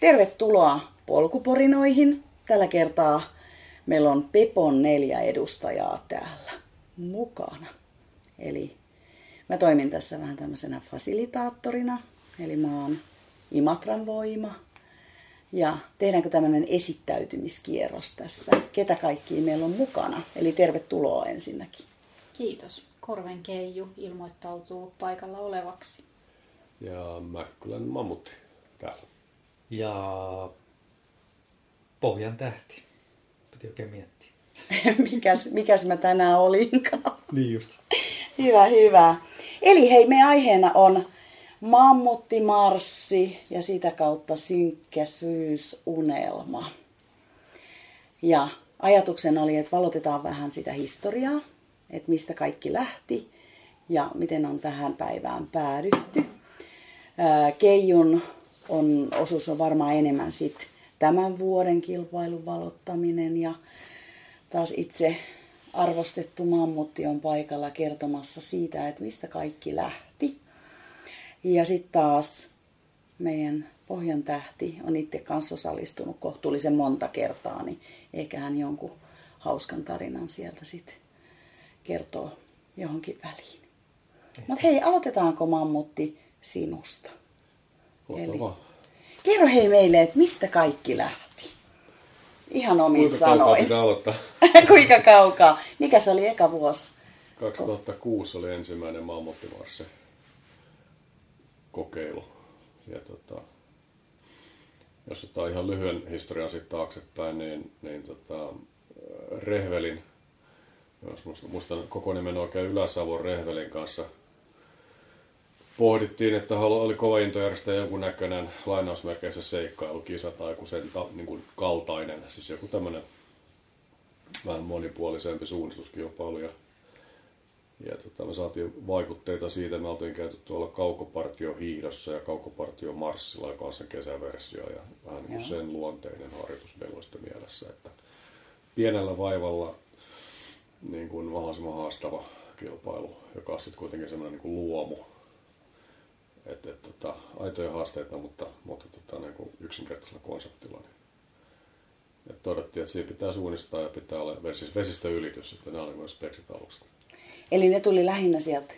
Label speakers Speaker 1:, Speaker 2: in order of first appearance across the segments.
Speaker 1: Tervetuloa polkuporinoihin. Tällä kertaa meillä on Pepon neljä edustajaa täällä mukana. Eli mä toimin tässä vähän tämmöisenä fasilitaattorina, eli mä oon Imatran voima. Ja tehdäänkö tämmöinen esittäytymiskierros tässä? Ketä kaikki meillä on mukana? Eli tervetuloa ensinnäkin.
Speaker 2: Kiitos. Korven Keiju ilmoittautuu paikalla olevaksi.
Speaker 3: Ja Mäkkylän mammutti täällä.
Speaker 4: Ja Pohjan tähti. Piti oikein miettiä.
Speaker 1: mikäs, mikäs mä tänään olinkaan?
Speaker 4: Niin just.
Speaker 1: Hyvä, hyvä. Eli hei, me aiheena on mammuttimarssi ja sitä kautta synkkä syysunelma. Ja ajatuksena oli, että valotetaan vähän sitä historiaa, että mistä kaikki lähti ja miten on tähän päivään päädytty. Keijun on, osuus on varmaan enemmän sit tämän vuoden kilpailun valottaminen ja taas itse arvostettu mammutti on paikalla kertomassa siitä, että mistä kaikki lähti. Ja sitten taas meidän Pohjan tähti on itse kanssa osallistunut kohtuullisen monta kertaa, niin eikä hän jonkun hauskan tarinan sieltä sitten kertoo johonkin väliin. Mutta hei, aloitetaanko mammutti sinusta?
Speaker 3: Eli,
Speaker 1: kerro hei meille, että mistä kaikki lähti? Ihan omin
Speaker 3: Kuinka
Speaker 1: sanoin.
Speaker 3: kaukaa pitää aloittaa?
Speaker 1: Kuinka kaukaa? Mikä se oli eka vuosi?
Speaker 3: 2006 oli ensimmäinen mammuttimarssi kokeilu. Ja tota, jos ottaa ihan lyhyen historian sitten taaksepäin, niin, niin tota, Rehvelin, jos muistan, muistan koko nimen oikein Ylä-Savon Rehvelin kanssa pohdittiin, että oli kova into järjestää jonkun näköinen lainausmerkeissä seikkailukisa tai joku sen ta, niin kuin kaltainen, siis joku tämmöinen vähän monipuolisempi suunnistuskilpailu. Ja, ja tota, me saatiin vaikutteita siitä, me oltiin käyty tuolla kaukopartio hiihdossa ja kaukopartio marssilla, joka on se kesäversio ja vähän niin kuin sen luonteinen harjoitus meillä oli sitten mielessä, että pienellä vaivalla niin kuin mahdollisimman haastava kilpailu, joka on sitten kuitenkin semmoinen niin kuin luomu, et, et, tota, aitoja haasteita, mutta, mutta tota, niin kuin yksinkertaisella konseptilla. Niin. Et todettiin, että siinä pitää suunnistaa ja pitää olla siis vesistä ylitys, että nämä oli myös speksit alusta.
Speaker 1: Eli ne tuli lähinnä sieltä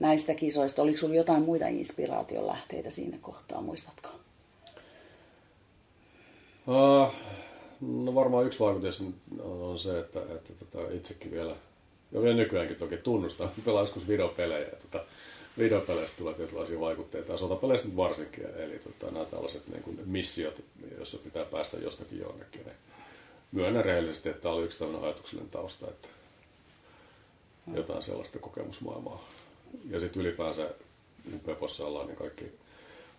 Speaker 1: näistä kisoista. Oliko sinulla jotain muita inspiraation lähteitä siinä kohtaa, muistatko?
Speaker 3: Uh, no varmaan yksi vaikutus on se, että, että tota, itsekin vielä, ja vielä nykyäänkin toki tunnustan, pelaan joskus videopelejä. Ja, tota, videopeleistä tulee tietynlaisia vaikutteita, sotapeleistä nyt varsinkin, eli tota, nämä tällaiset niin kuin missiot, joissa pitää päästä jostakin jonnekin. Niin myönnän rehellisesti, että tämä oli yksi tämmöinen ajatuksellinen tausta, että jotain sellaista kokemusmaailmaa. Ja sitten ylipäänsä kun Pepossa ollaan, niin kaikki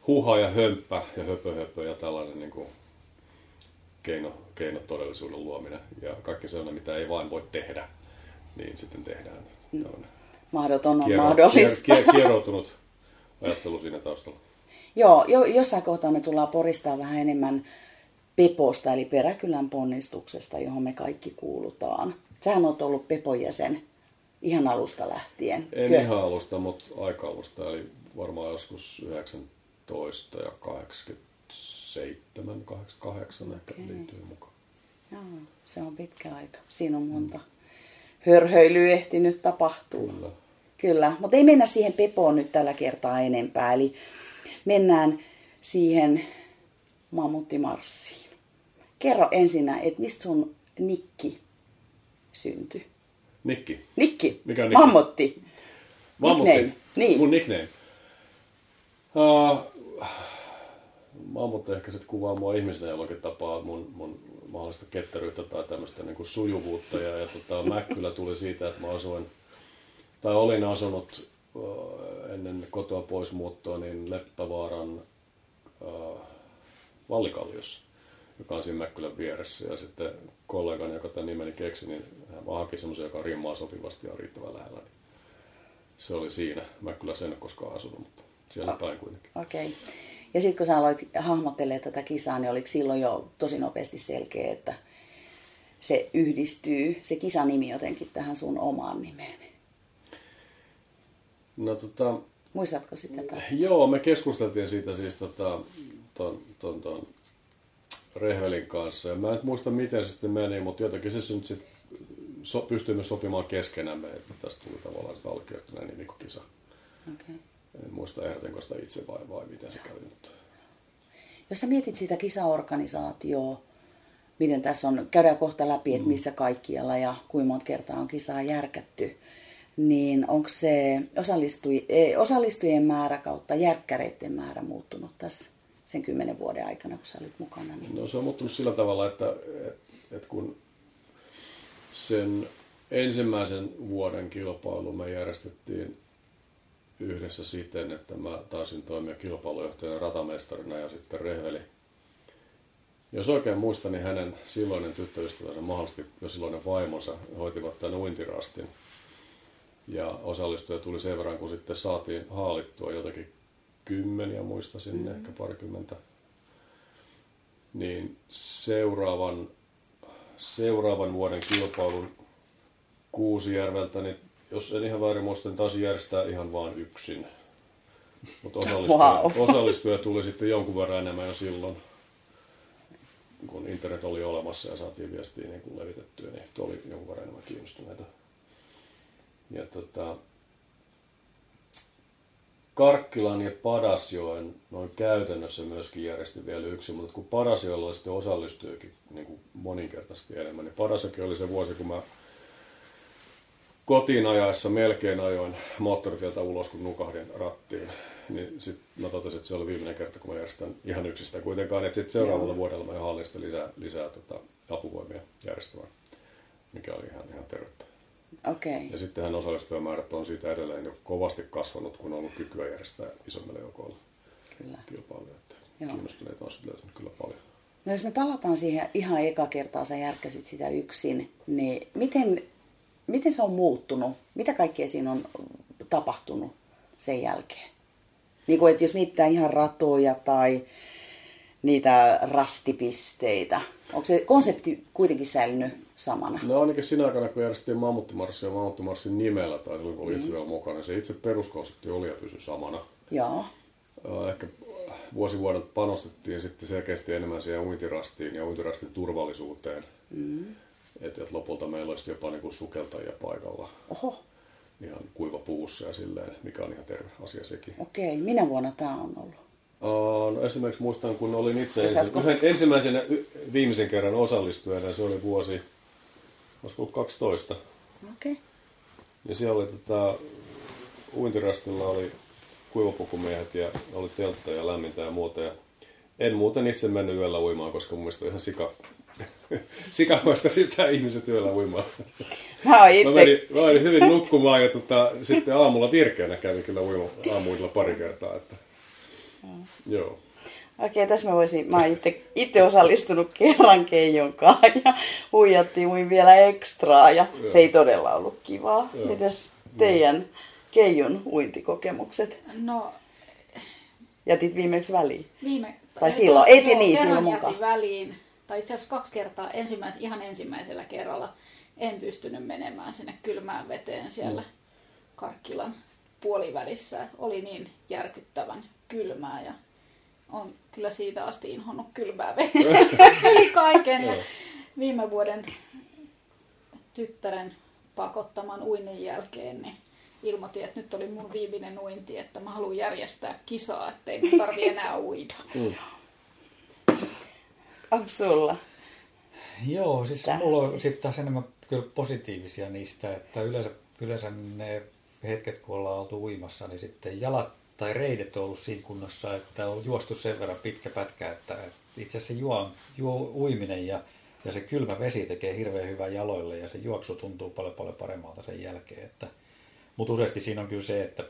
Speaker 3: huha ja hömppä ja höpö, höpö ja tällainen niin kuin keino, keino todellisuuden luominen. Ja kaikki sellainen, mitä ei vain voi tehdä, niin sitten tehdään. Tällainen
Speaker 1: Mahdoton on
Speaker 3: kiero,
Speaker 1: mahdollista.
Speaker 3: Kier, kier, kieroutunut ajattelu siinä taustalla.
Speaker 1: Joo, jo, jossain kohtaa me tullaan poristaa vähän enemmän Peposta, eli Peräkylän ponnistuksesta, johon me kaikki kuulutaan. Sähän oot ollut Pepon jäsen ihan alusta lähtien.
Speaker 3: En
Speaker 1: Kö?
Speaker 3: ihan alusta, mutta aika alusta, eli varmaan joskus 19 ja 87, 88 ehkä
Speaker 1: Okei.
Speaker 3: liittyy mukaan.
Speaker 1: Joo, se on pitkä aika. Siinä on monta hörhöilyä ehtinyt tapahtua.
Speaker 3: Kyllä.
Speaker 1: Kyllä, mutta ei mennä siihen Pepoon nyt tällä kertaa enempää. Eli mennään siihen mammuttimarssiin. Kerro ensinnä, että mistä sun nikki syntyi?
Speaker 3: Nikki.
Speaker 1: Nikki?
Speaker 3: Mikä on nikki?
Speaker 1: Mammutti.
Speaker 3: Mammutti.
Speaker 1: Nickname. Niin.
Speaker 3: Mun nickname. Uh, Mammutti ehkä sitten kuvaa mua ihmisenä jollakin tapaa mun, mun mahdollista ketteryyttä tai tämmöistä niin kuin sujuvuutta. Ja, ja tota, Mäkkylä tuli siitä, että mä asuin, tai olin asunut uh, ennen kotoa pois muuttoa niin Leppävaaran uh, Vallikalliossa, joka on siinä Mäkkylän vieressä. Ja sitten kollegani, joka tämän nimeni keksi, niin hän vaan haki semmoisen, joka rimmaa sopivasti ja riittävän lähellä. Niin se oli siinä. Mä kyllä sen en ole koskaan asunut, mutta siellä päin kuitenkin.
Speaker 1: Okei. Okay. Ja sitten kun sä aloit hahmottelemaan tätä kisaa, niin oliko silloin jo tosi nopeasti selkeä, että se yhdistyy, se kisanimi jotenkin tähän sun omaan nimeen.
Speaker 3: No tota,
Speaker 1: Muistatko sitä? Tai?
Speaker 3: joo, me keskusteltiin siitä siis tota, ton, ton, ton Rehvelin kanssa. Ja mä en muista miten se sitten meni, mutta jotenkin se nyt sitten so, pystyimme sopimaan keskenämme, että tästä tuli tavallaan sitä allekirjoittuneen nimikokisa.
Speaker 1: Okay.
Speaker 3: En muista ehdotinko sitä itse vai, vai miten se kävi. Mutta...
Speaker 1: Jos sä mietit sitä kisaorganisaatioa, miten tässä on, käydään kohta läpi, että missä kaikkialla ja kuinka monta kertaa on kisaa järkätty, niin onko se osallistuj, eh, osallistujien määrä kautta järkkäreiden määrä muuttunut tässä sen kymmenen vuoden aikana, kun sä olit mukana? Niin...
Speaker 3: No se on muuttunut sillä tavalla, että, että, että kun sen ensimmäisen vuoden kilpailu me järjestettiin yhdessä siten, että mä taisin toimia kilpailujohtajana ratamestarina ja sitten Rehveli. Jos oikein muistan, niin hänen silloinen tyttöystävänsä, mahdollisesti jo silloinen vaimonsa, hoitivat tämän uintirastin. Ja osallistuja tuli sen verran, kun sitten saatiin haalittua jotakin kymmeniä, muista sinne, mm. ehkä parikymmentä. Niin seuraavan, seuraavan vuoden kilpailun Kuusijärveltä, niin jos en ihan väärin muista, niin taisi järjestää ihan vain yksin. Mutta osallistuja, wow. osallistuja tuli sitten jonkun verran enemmän jo silloin, kun internet oli olemassa ja saatiin viestiä niin kuin levitettyä, niin oli jonkun verran enemmän kiinnostuneita. Ja tota, Karkkilan ja Padasjoen noin käytännössä myöskin järjesti vielä yksi, mutta kun Padasjoella sitten osallistuikin niin kuin moninkertaisesti enemmän, niin Padasjoki oli se vuosi, kun mä kotiin ajaessa melkein ajoin moottoritieltä ulos, kun nukahdin rattiin. Niin sitten mä totesin, että se oli viimeinen kerta, kun mä järjestän ihan yksistä kuitenkaan. Että sitten seuraavalla Joo. vuodella mä hallin lisää, lisää tota, apuvoimia järjestämään, mikä oli ihan, ihan tervettä.
Speaker 1: Okay.
Speaker 3: Ja sittenhän osallistujamäärät on siitä edelleen jo kovasti kasvanut, kun on ollut kykyä järjestää isommille joukoille kyllä. kilpailuja. Kiinnostuneita on sitten löytynyt kyllä paljon.
Speaker 1: No jos me palataan siihen ihan eka kertaa, sä järkkäsit sitä yksin, niin miten miten se on muuttunut? Mitä kaikkea siinä on tapahtunut sen jälkeen? Niin kuin, että jos mietitään ihan ratoja tai niitä rastipisteitä, onko se konsepti kuitenkin säilynyt samana?
Speaker 3: No ainakin siinä aikana, kun järjestettiin Mammuttimarssia Mammuttimarssin nimellä, tai silloin kun oli itse mm. vielä mukana, se itse peruskonsepti oli ja pysyi samana.
Speaker 1: Joo.
Speaker 3: Ehkä vuosi vuodelta panostettiin sitten selkeästi enemmän siihen uintirastiin ja uintirastin turvallisuuteen. Mm. Että et lopulta meillä olisi jopa niinku sukeltajia paikalla.
Speaker 1: Oho.
Speaker 3: Ihan kuiva puussa ja silleen, mikä on ihan terve asia sekin.
Speaker 1: Okei, minä vuonna tämä on ollut?
Speaker 3: Uh, no esimerkiksi muistan, kun olin itse ensi, ensimmäisen viimeisen kerran osallistujana, se oli vuosi, olisiko ollut 12.
Speaker 1: Okei. Okay.
Speaker 3: Ja siellä oli tota, uintirastilla oli kuivapukumiehet ja oli teltta ja lämmintä ja muuta. Ja en muuten itse mennyt yöllä uimaan, koska mun mielestä ihan sika sikamaista pistää ihmiset yöllä uimaan.
Speaker 1: Mä, oon itse...
Speaker 3: mä, menin, mä menin hyvin nukkumaan ja tota, sitten aamulla virkeänä kävin kyllä uima aamuilla pari kertaa. Että... Mm. Joo.
Speaker 1: Okei, tässä mä voisin, mä oon itse, itse osallistunut kerran Keijon kanssa ja huijattiin uin vielä ekstraa ja Joo. se ei todella ollut kivaa. Joo. Mites teidän Keijon uintikokemukset?
Speaker 2: No...
Speaker 1: Jätit viimeksi väliin?
Speaker 2: Viime...
Speaker 1: Tai silloin, eti niin, silloin mukaan.
Speaker 2: väliin tai itse asiassa kaksi kertaa, ensimmäis, ihan ensimmäisellä kerralla en pystynyt menemään sinne kylmään veteen siellä mm. Karkkilan puolivälissä. Oli niin järkyttävän kylmää ja on kyllä siitä asti inhonnut kylmää vettä yli kaiken. Ja viime vuoden tyttären pakottaman uinnin jälkeen niin ilmoitin, että nyt oli mun viimeinen uinti, että mä haluan järjestää kisaa, ettei mun tarvi enää uida. Mm.
Speaker 1: Onko sulla?
Speaker 4: Joo, siis Tää. mulla on sitten taas enemmän kyllä positiivisia niistä, että yleensä, yleensä ne hetket, kun ollaan oltu uimassa, niin sitten jalat tai reidet on ollut siinä kunnossa, että on juostu sen verran pitkä pätkä, että, itse asiassa juo, juo uiminen ja, ja se kylmä vesi tekee hirveän hyvää jaloille ja se juoksu tuntuu paljon paljon paremmalta sen jälkeen. Että, mutta useasti siinä on kyllä se, että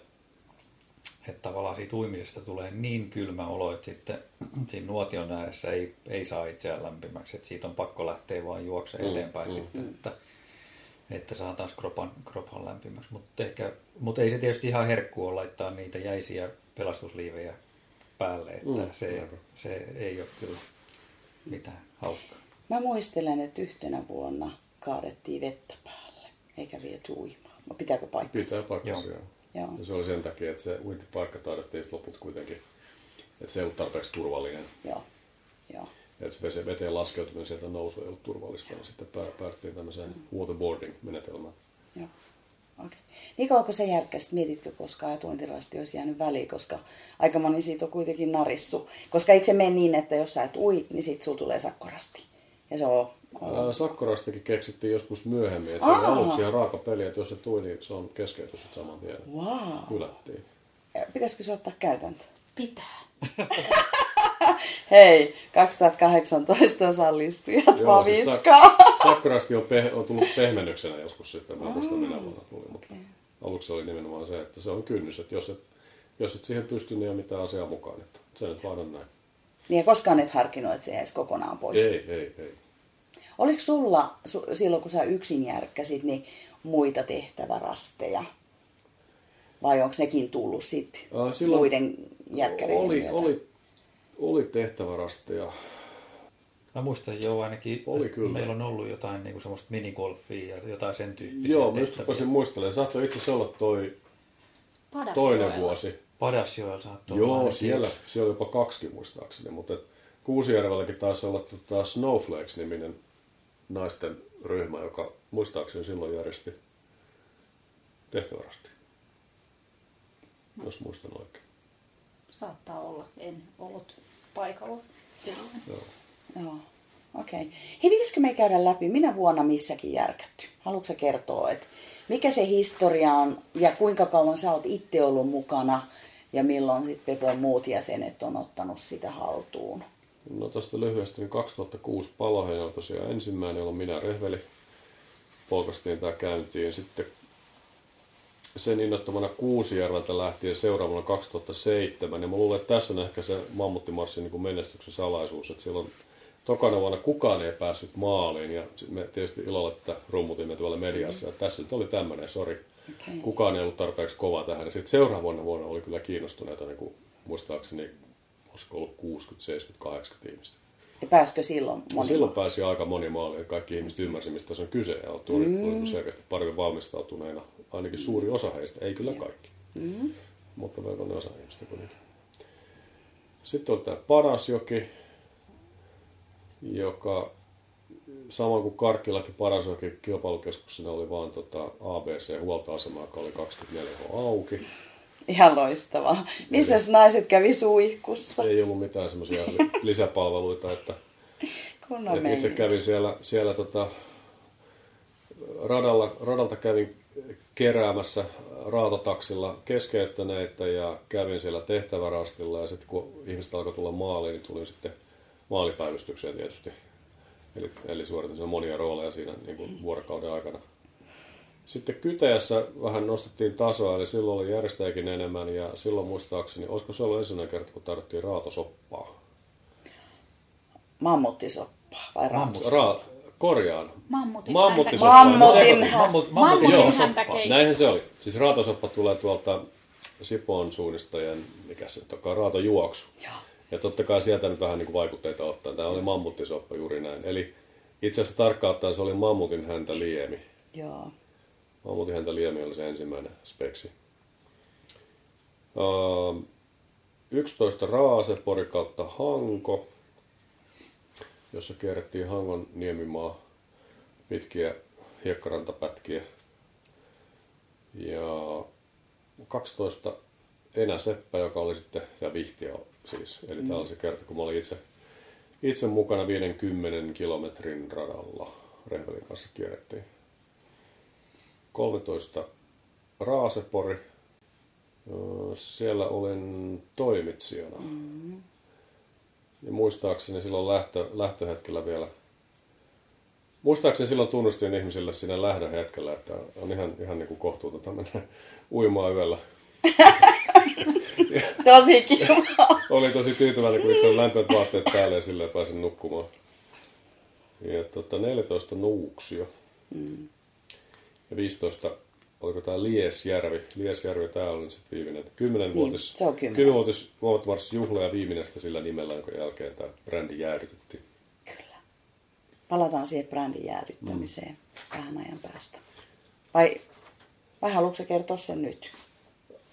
Speaker 4: että tavallaan siitä uimisesta tulee niin kylmä olo, että sitten siinä nuotion ääressä ei, ei saa itseään lämpimäksi, että siitä on pakko lähteä vaan juokse mm, eteenpäin mm, sitten, mm. että, että saa taas kropan, kropan lämpimäksi. Mutta mut ei se tietysti ihan herkku ole laittaa niitä jäisiä pelastusliivejä päälle, että mm, se, se ei ole kyllä mitään hauskaa.
Speaker 1: Mä muistelen, että yhtenä vuonna kaadettiin vettä päälle, eikä viety uimaan. Pitääkö paikkansa?
Speaker 3: Pitää paikkansa, joo. joo. Joo. Ja se oli sen takia, että se uintipaikka taidettiin loput kuitenkin, että se ei ollut tarpeeksi turvallinen.
Speaker 1: Joo. Joo.
Speaker 3: että se veteen laskeutuminen sieltä nousu ei ollut turvallista, niin sitten pää- päädyttiin tämmöiseen waterboarding-menetelmään.
Speaker 1: Joo. Okay. Niin kauan kun sä järkkäsit, mietitkö koskaan, että uintirasti olisi jäänyt väliin, koska aika moni siitä on kuitenkin narissu. Koska eikö se mene niin, että jos sä et ui, niin sit sulla tulee sakkorasti. Ja se on...
Speaker 3: Ää, Sakkorastakin keksittiin joskus myöhemmin, että se oli
Speaker 1: Aa.
Speaker 3: aluksi ihan raaka peli, että jos se tuli, niin se on keskeytys sit saman tien.
Speaker 1: Wow.
Speaker 3: Hylättiin.
Speaker 1: Pitäisikö se ottaa käytäntö?
Speaker 2: Pitää.
Speaker 1: Hei, 2018 osallistujat
Speaker 3: Joo, siis
Speaker 1: vaviskaa.
Speaker 3: sak- sakkorasti on, peh- on tullut pehmennyksenä joskus sitten, mä muistan minä vuonna tuli, mutta
Speaker 1: okei.
Speaker 3: aluksi oli nimenomaan se, että se on kynnys, että jos et, jos et siihen pysty, niin ei ole mitään asiaa mukaan, että se nyt vaan on näin.
Speaker 1: Niin ja koskaan et harkinnut, että se jäisi kokonaan pois.
Speaker 3: Ei, ei, ei.
Speaker 1: Oliko sulla su, silloin, kun sä yksin järkkäsit, niin muita tehtävärasteja? Vai onko nekin tullut sitten
Speaker 3: silloin
Speaker 1: muiden järkkäreiden
Speaker 3: oli,
Speaker 1: myötä?
Speaker 3: oli, oli tehtävärasteja.
Speaker 4: Mä muistan jo ainakin,
Speaker 3: Oli kyllä.
Speaker 4: meillä on ollut jotain niin kuin semmoista minigolfia ja jotain sen tyyppisiä
Speaker 3: Joo, mä just rupesin muistelemaan. Saattoi itse asiassa olla toi
Speaker 2: Padasjoella.
Speaker 3: toinen vuosi.
Speaker 4: Padasjoella saattoi olla
Speaker 3: Joo,
Speaker 4: ainakin
Speaker 3: siellä,
Speaker 4: yksi.
Speaker 3: siellä oli jopa kaksi muistaakseni, mutta et Kuusijärvelläkin taisi olla tota Snowflakes-niminen naisten ryhmä, joka muistaakseni silloin järjesti tehtävärasti. Jos muistan oikein.
Speaker 2: Saattaa olla. En ollut paikalla silloin.
Speaker 3: Joo.
Speaker 1: Joo, okei. Okay. Hei, pitäisikö me käydä läpi, minä vuonna missäkin järkätty? Haluatko kertoa, että mikä se historia on ja kuinka kauan sä oot itse ollut mukana ja milloin sitten Pepon muut jäsenet on ottanut sitä haltuun?
Speaker 3: No tästä lyhyesti, niin 2006 Palohen oli tosiaan ensimmäinen, jolloin minä Rehveli polkastiin tämä käyntiin. Sitten sen innoittamana Kuusijärveltä lähtien seuraavana 2007. Ja mä luulen, että tässä on ehkä se mammuttimarssin niin menestyksen salaisuus, että silloin tokana vuonna kukaan ei päässyt maaliin. Ja me tietysti ilolla tätä rummutimme tuolla mediassa. Ja tässä nyt oli tämmöinen, sori.
Speaker 1: Okei.
Speaker 3: Kukaan ei ollut tarpeeksi kova tähän. Ja sitten seuraavana vuonna oli kyllä kiinnostuneita, niin kuin, muistaakseni, olisiko ollut 60, 70, 80 ihmistä.
Speaker 1: Ja pääskö silloin
Speaker 3: No
Speaker 1: moni?
Speaker 3: silloin pääsi aika moni maali, ja kaikki ihmiset ymmärsivät, mistä se on kyse, ja tuli, mm. tuli selkeästi paremmin valmistautuneena. Ainakin suuri osa heistä, ei kyllä kaikki,
Speaker 1: Mm.
Speaker 3: mutta melkoinen osa ihmistä kuitenkin. Sitten oli tämä Parasjoki, joka samoin kuin Karkkilakin Parasjoki kilpailukeskuksena oli vaan tota ABC-huoltoasema, joka oli 24 h auki.
Speaker 1: Ihan loistavaa. Missä naiset kävi suihkussa?
Speaker 3: Ei ollut mitään semmoisia lisäpalveluita, että
Speaker 1: Kunnon
Speaker 3: Et itse kävin siellä, siellä tota, radalla, radalta kävin keräämässä raatotaksilla keskeyttäneitä ja kävin siellä tehtävärastilla ja sitten kun ihmiset alkoi tulla maaliin, niin tulin sitten maalipäivystykseen tietysti. Eli, eli suoritin monia rooleja siinä niin kuin vuorokauden aikana. Sitten Kyteessä vähän nostettiin tasoa, eli silloin oli järjestäjäkin enemmän ja silloin muistaakseni, olisiko se ollut ensimmäinen kerta, kun tarvittiin raatosoppaa?
Speaker 1: Mammuttisoppa vai raapus?
Speaker 3: Ra- korjaan.
Speaker 2: Mammutin
Speaker 3: Mammutisoppa.
Speaker 2: häntä-
Speaker 1: Mammutin
Speaker 4: Mammut,
Speaker 2: Mammutin
Speaker 3: Joo.
Speaker 2: häntä.
Speaker 3: Näinhän se oli. Siis raatosoppa tulee tuolta Sipoon suunnistajien, mikä se onkaan, raatojuoksu.
Speaker 1: Joo.
Speaker 3: Ja totta kai sieltä nyt vähän niin kuin vaikutteita ottaa. Tämä oli mammuttisoppa juuri näin. Eli itse asiassa tarkkaan ottaen se oli mammutin häntä liemi.
Speaker 1: Joo.
Speaker 3: Mammutin häntä liemi oli se ensimmäinen speksi. Uh, 11 Raase, Pori kautta Hanko, jossa kierrettiin Hangon niemimaa pitkiä hiekkarantapätkiä. Ja 12 Enä Seppä, joka oli sitten tämä Vihtiä siis. Eli tämä oli se kerta, kun mä olin itse, itse mukana 50 kilometrin radalla. Rehvelin kanssa kierrettiin. 13 Raasepori. Öö, Siellä olin toimitsijana. Mm-hmm. Ja muistaakseni silloin lähtö, lähtöhetkellä vielä, muistaakseni silloin tunnustin ihmisille siinä lähdön hetkellä, että on ihan, ihan niin kuin kohtuutonta mennä uimaan yöllä.
Speaker 1: Tosi kiva.
Speaker 3: Oli tosi tyytyväinen, kun itse on lämpöät vaatteet päälle ja silleen pääsin nukkumaan. Ja tota, 14 Nuuksio. Mm. Ja 15, oliko tämä Liesjärvi. Liesjärvi, tää oli nyt sitten viimeinen. 10
Speaker 1: Niin,
Speaker 3: vuotis,
Speaker 1: se on kymmenen.
Speaker 3: 10 vuotis juhla ja viimeinen sitä sillä nimellä, jonka jälkeen tämä brändi jäädytettiin.
Speaker 1: Kyllä. Palataan siihen brändin jäädyttämiseen mm. vähän ajan päästä. Vai, vai haluatko kertoa sen nyt?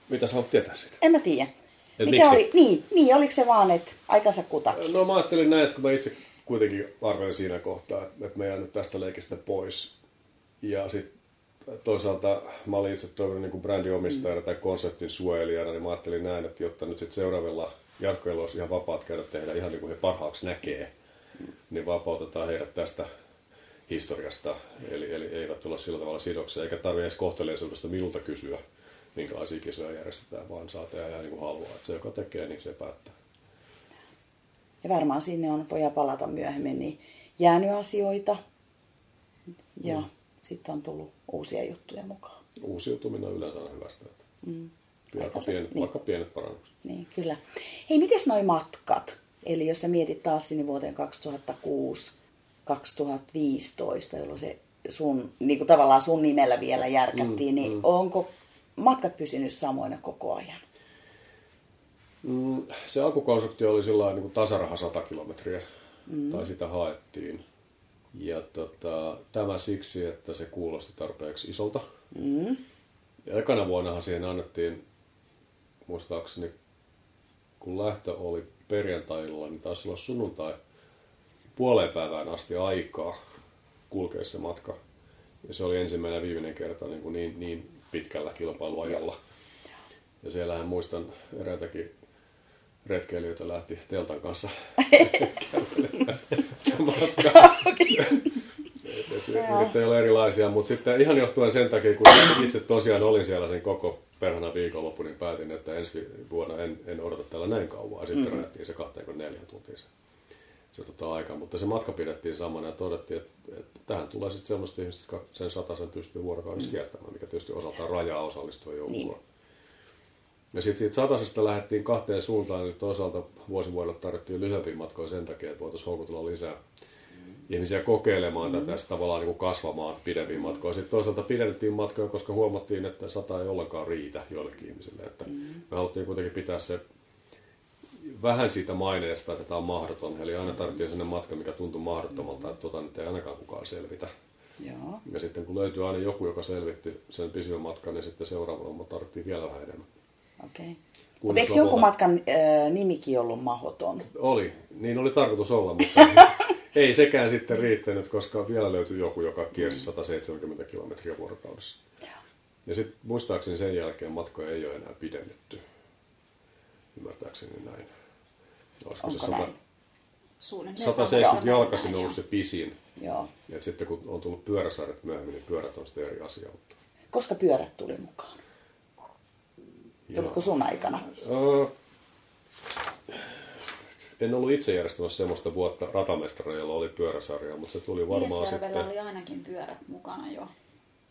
Speaker 3: Mitä sä haluat tietää siitä?
Speaker 1: En mä tiedä.
Speaker 3: Et
Speaker 1: Mikä
Speaker 3: miksi?
Speaker 1: oli, niin, niin, oliko se vaan, että aikansa kutakin?
Speaker 3: No mä ajattelin näin, että kun mä itse kuitenkin arvelin siinä kohtaa, että me jään nyt tästä leikistä pois. Ja sitten toisaalta mä olin itse toiminut niin brändiomistajana mm. tai konseptin suojelijana, niin mä ajattelin näin, että jotta nyt sitten seuraavilla jatkoilla olisi ihan vapaat käydä tehdä ihan niin kuin he parhaaksi näkee, mm. niin vapautetaan heidät tästä historiasta, eli, eli eivät ole sillä tavalla sidoksia, eikä tarvitse edes kohteleisuudesta minulta kysyä, minkälaisia kisoja järjestetään, vaan saa tehdä ihan niin kuin haluaa. Että se, joka tekee, niin se päättää.
Speaker 1: Ja varmaan sinne on, voi palata myöhemmin, niin jäänyt asioita ja mm. Sitten on tullut uusia juttuja mukaan.
Speaker 3: Uusiutuminen on yleensä aina hyvästä. Että mm. Vaikka, pienet, niin. vaikka pienet parannukset.
Speaker 1: Niin, kyllä. Hei, miten noi matkat? Eli jos sä mietit taas sinne vuoteen 2006, 2015, jolloin se sun, niin kuin tavallaan sun nimellä vielä järkättiin, mm, niin mm. onko matkat pysynyt samoina koko ajan?
Speaker 3: Mm, se alkukonstrukti oli sillä niin kuin tasaraha 100 kilometriä, mm. tai sitä haettiin. Ja tota, tämä siksi, että se kuulosti tarpeeksi isolta. Mm. Ja ekana vuonnahan siihen annettiin, muistaakseni, kun lähtö oli perjantailla, niin taisi olla sunnuntai puoleen päivään asti aikaa kulkea se matka. Ja se oli ensimmäinen ja viimeinen kerta niin, kuin niin, niin pitkällä kilpailuajalla. Ja siellähän muistan eräitäkin retkeilijöitä lähti teltan kanssa sitä matkaa. Nyt ei ole erilaisia, mutta sitten ihan johtuen sen takia, kun itse tosiaan olin siellä sen koko perhana viikonloppu, niin päätin, että ensi vuonna en, en odota täällä näin kauan. Sitten mm-hmm. rajattiin se 24 tuntia se, se tota aika, mutta se matka pidettiin samana ja todettiin, että, että tähän tulee sitten semmoista ihmistä, jotka sen sen pystyy vuorokaudessa mm-hmm. kiertämään, mikä tietysti osaltaan rajaa osallistua joukkoon. Niin. Ja sitten siitä satasesta lähdettiin kahteen suuntaan, eli toisaalta vuosivuodelle tarjottiin lyhyempiä matkoja sen takia, että voitaisiin houkutella lisää ihmisiä kokeilemaan mm. tätä tavallaan niin kuin kasvamaan pidempiä matkoja. Sitten toisaalta pidennettiin matkoja, koska huomattiin, että sata ei ollenkaan riitä joillekin ihmisille. Että mm. Me haluttiin kuitenkin pitää se vähän siitä maineesta, että tämä on mahdoton. Eli aina tarvittiin sinne matka, mikä tuntui mahdottomalta, että tota nyt ei ainakaan kukaan selvitä. Joo. Ja sitten kun löytyy aina joku, joka selvitti sen pysyvän matkan, niin sitten seuraavalla tarvittiin vielä vähän enemmän.
Speaker 1: Okei. Okay. Mutta eikö joku matkan äh, nimikin ollut mahdoton?
Speaker 3: Oli, niin oli tarkoitus olla, mutta ei sekään sitten riittänyt, koska vielä löytyi joku, joka kiersi 170 kilometriä vuorokaudessa. Ja sitten muistaakseni sen jälkeen matkoja ei ole enää pidennetty. Ymmärtääkseni näin.
Speaker 1: Olisiko Onko se 100, näin?
Speaker 3: 170 jalkaisin ollut se pisin. Joo. Ja sitten kun on tullut pyöräsarjat myöhemmin, niin pyörät on sitten eri asia.
Speaker 1: Koska pyörät tuli mukaan? Tuliko sun aikana? Uh,
Speaker 3: en ollut itse järjestämässä semmoista vuotta ratamestari, jolla oli pyöräsarja, mutta se tuli varmaan sitten...
Speaker 2: oli ainakin pyörät mukana jo.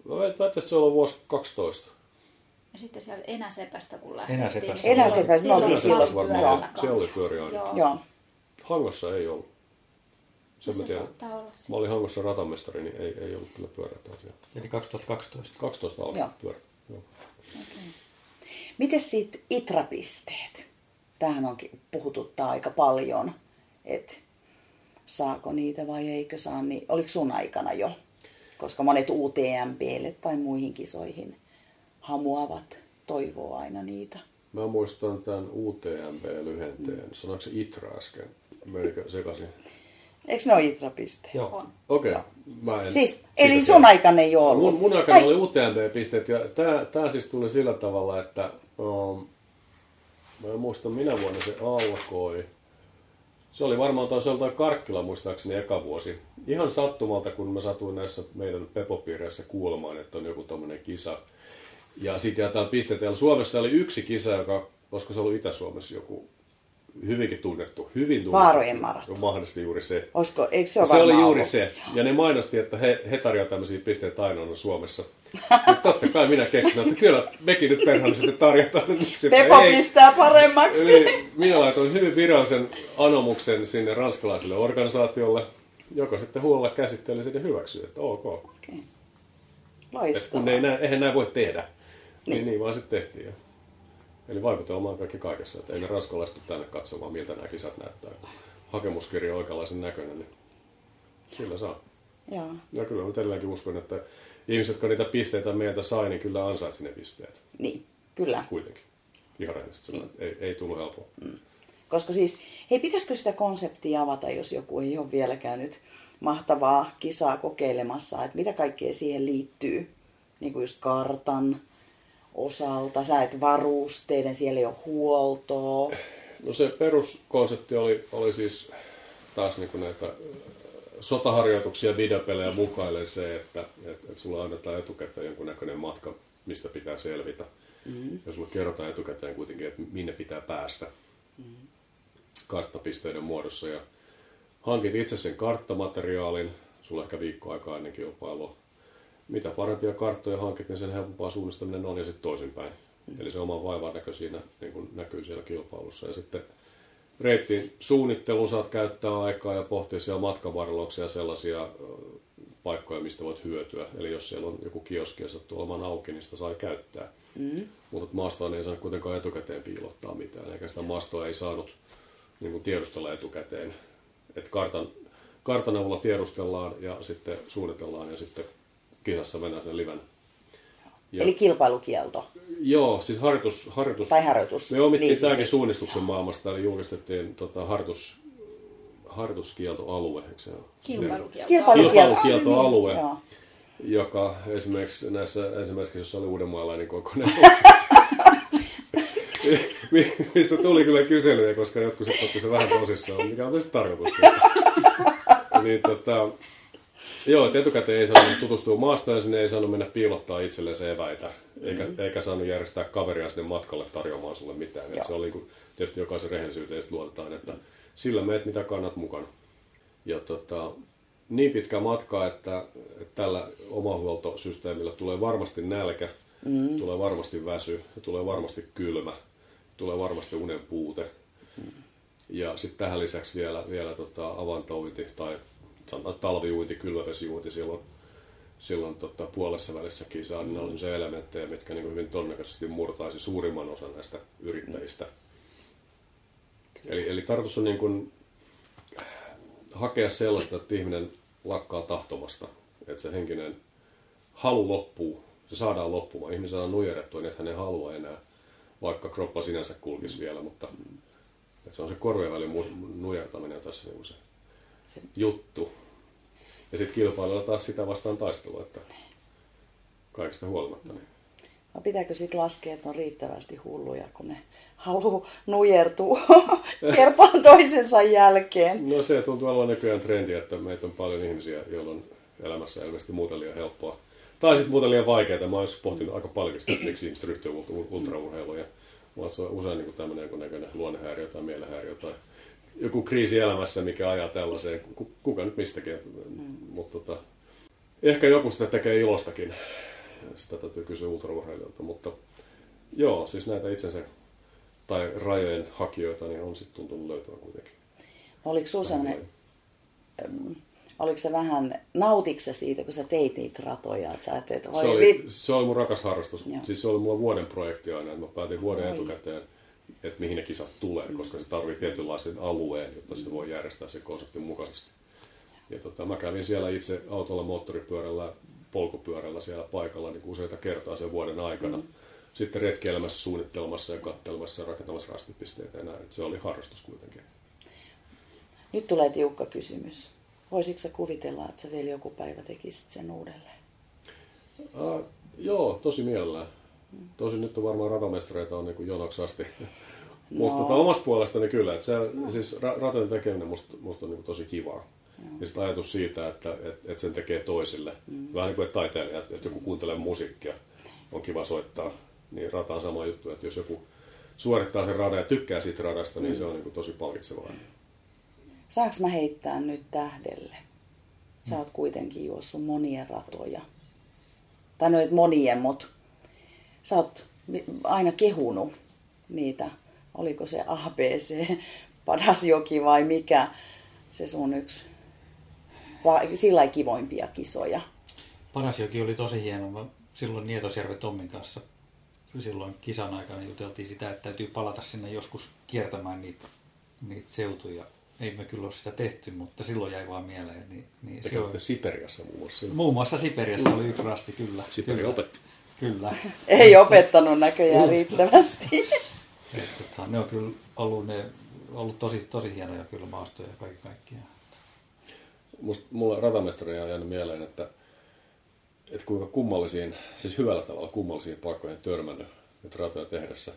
Speaker 3: No, väittäisi se oli vuosi 12.
Speaker 2: Ja sitten siellä Enäsepästä, kun lähdettiin.
Speaker 1: Enäsepästä. Enäsepästä, no oltiin silloin.
Speaker 3: Varmaan, siellä oli pyöriä. Joo. Joo. Hangossa ei ollut. Sen
Speaker 2: se
Speaker 3: mä tiedän. Mä olin Hangossa ratamestari, niin ei, ei ollut kyllä pyörätä siellä.
Speaker 4: Eli 2012.
Speaker 3: 12 alkoi pyörät. Joo.
Speaker 1: Okay. Miten sitten itrapisteet? Tähän on puhututtaa aika paljon, että saako niitä vai eikö saa, niin oliko sun aikana jo? Koska monet UTMPlle tai muihin kisoihin hamuavat, toivoo aina niitä.
Speaker 3: Mä muistan tämän UTMP-lyhenteen. Mm. Sanoiko se ITRA äsken? Menikö sekaisin?
Speaker 1: Eikö ne ole ITRA-pisteet?
Speaker 3: Joo. Okei.
Speaker 1: Okay. Siis, eli sun aikana ei ole
Speaker 3: ollut? Mun, mun aikana Ai. oli UTMP-pisteet ja tämä siis tuli sillä tavalla, että um, Mä en muista minä vuonna se alkoi. Se oli varmaan taas joltain Karkkila muistaakseni eka vuosi. Ihan sattumalta, kun mä satuin näissä meidän pepopiireissä kuulemaan, että on joku tommonen kisa. Ja sitten jaetaan pisteitä. Suomessa oli yksi kisa, joka, olisiko se ollut Itä-Suomessa joku hyvinkin tunnettu, hyvin tunnettu.
Speaker 1: Vaarojen maraton.
Speaker 3: Mahdollisesti juuri se.
Speaker 1: Olisiko, eikö se ole
Speaker 3: Se oli juuri ollut? se. Ja ne mainosti, että he, he tarjoavat tämmöisiä pisteitä ainoana Suomessa. Mutta totta kai minä keksin, että kyllä mekin nyt sitten tarjotaan.
Speaker 1: Pepo ei. pistää paremmaksi. Eli
Speaker 3: minä laitoin hyvin virallisen anomuksen sinne ranskalaiselle organisaatiolle, joka sitten huolella käsitteli sen ja hyväksyi, että ok. Okay. Loistavaa. kun ei näin, eihän näin voi tehdä. Niin, niin, niin vaan sitten tehtiin. Ja. Eli vaikutelma on kaikki kaikessa, että ei ne ranskalaiset tänne katsomaan, miltä nämä kisat näyttää. Hakemuskirja on oikeanlaisen näköinen, niin sillä saa. Joo. Ja kyllä mä edelleenkin uskon, että ihmiset, jotka niitä pisteitä meiltä sai, niin kyllä ansaitsi ne pisteet.
Speaker 1: Niin, kyllä.
Speaker 3: Kuitenkin. Ihan rehellisesti niin. ei, ei tullut helppoa. Mm.
Speaker 1: Koska siis, hei, pitäisikö sitä konseptia avata, jos joku ei ole vielä käynyt mahtavaa kisaa kokeilemassa, että mitä kaikkea siihen liittyy, niin kuin just kartan osalta, sä et varusteiden, siellä ei ole huoltoa.
Speaker 3: No se peruskonsepti oli, oli siis taas niin kuin näitä sotaharjoituksia videopelejä mukailee se, että, että, että sulla annetaan etukäteen jonkunnäköinen matka, mistä pitää selvitä. Mm-hmm. Ja sulle kerrotaan etukäteen kuitenkin, että minne pitää päästä mm-hmm. karttapisteiden muodossa. Ja hankit itse sen karttamateriaalin, sulla ehkä viikko aikaa ennen kilpailua. Mitä parempia karttoja hankit, niin sen helpompaa suunnistaminen on ja sitten toisinpäin. Mm-hmm. Eli se oma vaivan näkö siinä niin kuin näkyy siellä kilpailussa. Ja sitten reitin suunnitteluun saat käyttää aikaa ja pohtia siellä matkavarreloksia sellaisia paikkoja, mistä voit hyötyä. Eli jos siellä on joku kioski ja sattuu olemaan auki, niin sitä saa käyttää. Mm. Mutta maastoa ei saa kuitenkaan etukäteen piilottaa mitään, eikä sitä maastoa ei saanut niin kuin tiedustella etukäteen. Et kartan, kartan avulla tiedustellaan ja sitten suunnitellaan ja sitten kisassa mennään sinne liven
Speaker 1: ja, Eli kilpailukielto.
Speaker 3: Joo, siis harjoitus. harjoitus
Speaker 1: tai harjoitus.
Speaker 3: Me omittiin tämäkin suunnistuksen maailmasta, eli julkistettiin tota, harjoitus, harjoituskieltoalue, eikö se ole?
Speaker 2: Kilpailukielto.
Speaker 3: Kilpailukieltoalue, ah, niin, joka esimerkiksi näissä ensimmäisessä jossa oli uudenmaalainen kokoinen. Mistä tuli kyllä kyselyjä, koska jotkut sitten otti se vähän tosissaan, mikä on tietysti tarkoitus. niin, tota, Joo, että etukäteen ei saanut tutustua maastoon ja sinne ei saanut mennä piilottaa itselleen se eväitä, eikä, mm-hmm. eikä saanut järjestää kaveria sinne matkalle tarjoamaan sulle mitään. Että se oli niin kuin, tietysti jokaisen rehellisyyteen luotetaan, että sillä meet mitä kannat mukana. Ja tota, niin pitkä matka, että, että tällä omahuoltosysteemillä tulee varmasti nälkä, mm. tulee varmasti väsy, tulee varmasti kylmä, tulee varmasti unen puute. Mm. Ja sitten tähän lisäksi vielä, vielä tota avantouinti tai sanotaan talviuinti, kylmävesiuinti silloin, silloin tota, puolessa välissä kisaa, niin on se elementtejä, mitkä niin hyvin todennäköisesti murtaisi suurimman osan näistä yrittäjistä. Eli, eli tarkoitus on niin kuin hakea sellaista, että ihminen lakkaa tahtomasta, että se henkinen halu loppuu, se saadaan loppumaan. Ihminen saadaan nujerettua, niin että hän ei halua enää, vaikka kroppa sinänsä kulkisi vielä, mutta että se on se korvien välin nujertaminen tässä niin se se juttu. Ja sitten kilpailulla taas sitä vastaan taistelua, että kaikista huolimatta. Niin.
Speaker 1: No pitääkö sitten laskea, että on riittävästi hulluja, kun ne haluaa nujertua kertaan toisensa jälkeen?
Speaker 3: No se tuntuu olevan nykyään trendi, että meitä on paljon ihmisiä, joilla on elämässä ilmeisesti muuten liian helppoa. Tai sitten muuten liian vaikeaa. Mä olisin pohtinut aika paljon sitä, että miksi ihmiset ryhtyy ultraurheiluun. Ja mulla on usein niin tämmöinen näköinen luonnehäiriö tai mielenhäiriö tai joku kriisi elämässä, mikä ajaa tällaiseen, kuka nyt mistäkin, mm. Mutta tota, ehkä joku sitä tekee ilostakin, sitä täytyy kysyä ultraurheilijoilta, mutta joo, siis näitä itsensä tai rajojen hakijoita niin on sitten tuntunut löytävän kuitenkin.
Speaker 1: Oliko sinulla sellainen, oliko se vähän, nautitko siitä, kun sä teit niitä ratoja? Että sä teet,
Speaker 3: se, oli, se oli mun rakas harrastus. Joo. Siis se oli mulla vuoden projekti aina, että mä päätin vuoden Oi. etukäteen että mihin ne kisat tulee, mm. koska se tarvitsee tietynlaisen alueen, jotta se voi järjestää se konseptin mukaisesti. Ja tota, mä kävin siellä itse autolla, moottoripyörällä, polkupyörällä siellä paikalla niin useita kertaa sen vuoden aikana. Mm. Sitten retkeilemässä, suunnittelemassa ja kattelemassa ja rakentamassa rastipisteitä ja näin. Et se oli harrastus kuitenkin.
Speaker 1: Nyt tulee tiukka kysymys. Voisitko kuvitella, että sä vielä joku päivä tekisit sen uudelleen?
Speaker 3: Uh, joo, tosi mielellään. Tosin nyt on varmaan ratamestareita on niin jonoksi asti. No. Mutta tota, omasta puolestani kyllä. Että se, no. siis ra- ratojen tekeminen musta, musta on niin tosi kivaa. No. Ja sitten ajatus siitä, että et, et sen tekee toisille. Mm. Vähän niin kuin että taiteilijat, että joku kuuntelee musiikkia, on kiva soittaa. Niin rata on sama juttu, että jos joku suorittaa sen radan ja tykkää siitä radasta, niin mm. se on niin tosi palkitsevaa.
Speaker 1: Saanko mä heittää nyt tähdelle? Sä oot kuitenkin juossut monien ratoja. Tai noit monien, mutta sä oot aina kehunut niitä, oliko se ABC, Padasjoki vai mikä, se sun yksi sillä kivoimpia kisoja.
Speaker 4: Padasjoki oli tosi hieno. Mä silloin Nietosjärven Tommin kanssa silloin kisan aikana juteltiin sitä, että täytyy palata sinne joskus kiertämään niitä, niitä seutuja. Ei me kyllä ole sitä tehty, mutta silloin jäi vaan mieleen. Niin, niin
Speaker 3: se on... Siperiassa muun muassa.
Speaker 4: Muun muassa Siperiassa oli yksi rasti, kyllä.
Speaker 3: Siperi
Speaker 4: kyllä.
Speaker 3: opetti.
Speaker 4: Kyllä.
Speaker 1: Ei opettanut näköjään riittävästi.
Speaker 4: Et, tota, ne on kyllä ollut ne ollut tosi, tosi hienoja kyllä maastoja kaikki kaikkiaan.
Speaker 3: Musta, mulla ratamestarina on jäänyt mieleen, että, että kuinka kummallisiin, siis hyvällä tavalla kummallisiin paikkoihin törmännyt nyt ratoja tehdessä.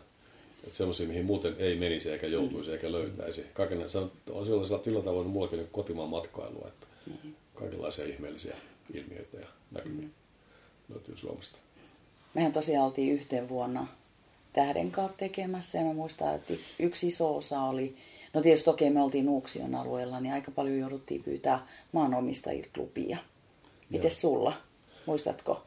Speaker 3: Että semmoisia, mihin muuten ei menisi eikä joutuisi eikä löytäisi. Kaiken, se on, on sillä, sillä tavoin mullakin kotimaan matkailua, että kaikenlaisia ihmeellisiä ilmiöitä ja näkymiä löytyy Suomesta.
Speaker 1: Mehän tosiaan oltiin yhteen vuonna tähden kanssa tekemässä ja mä muistan, että yksi iso osa oli, no tietysti toki me oltiin Nuuksion alueella, niin aika paljon jouduttiin pyytää maanomistajilta lupia. Miten sulla? Muistatko?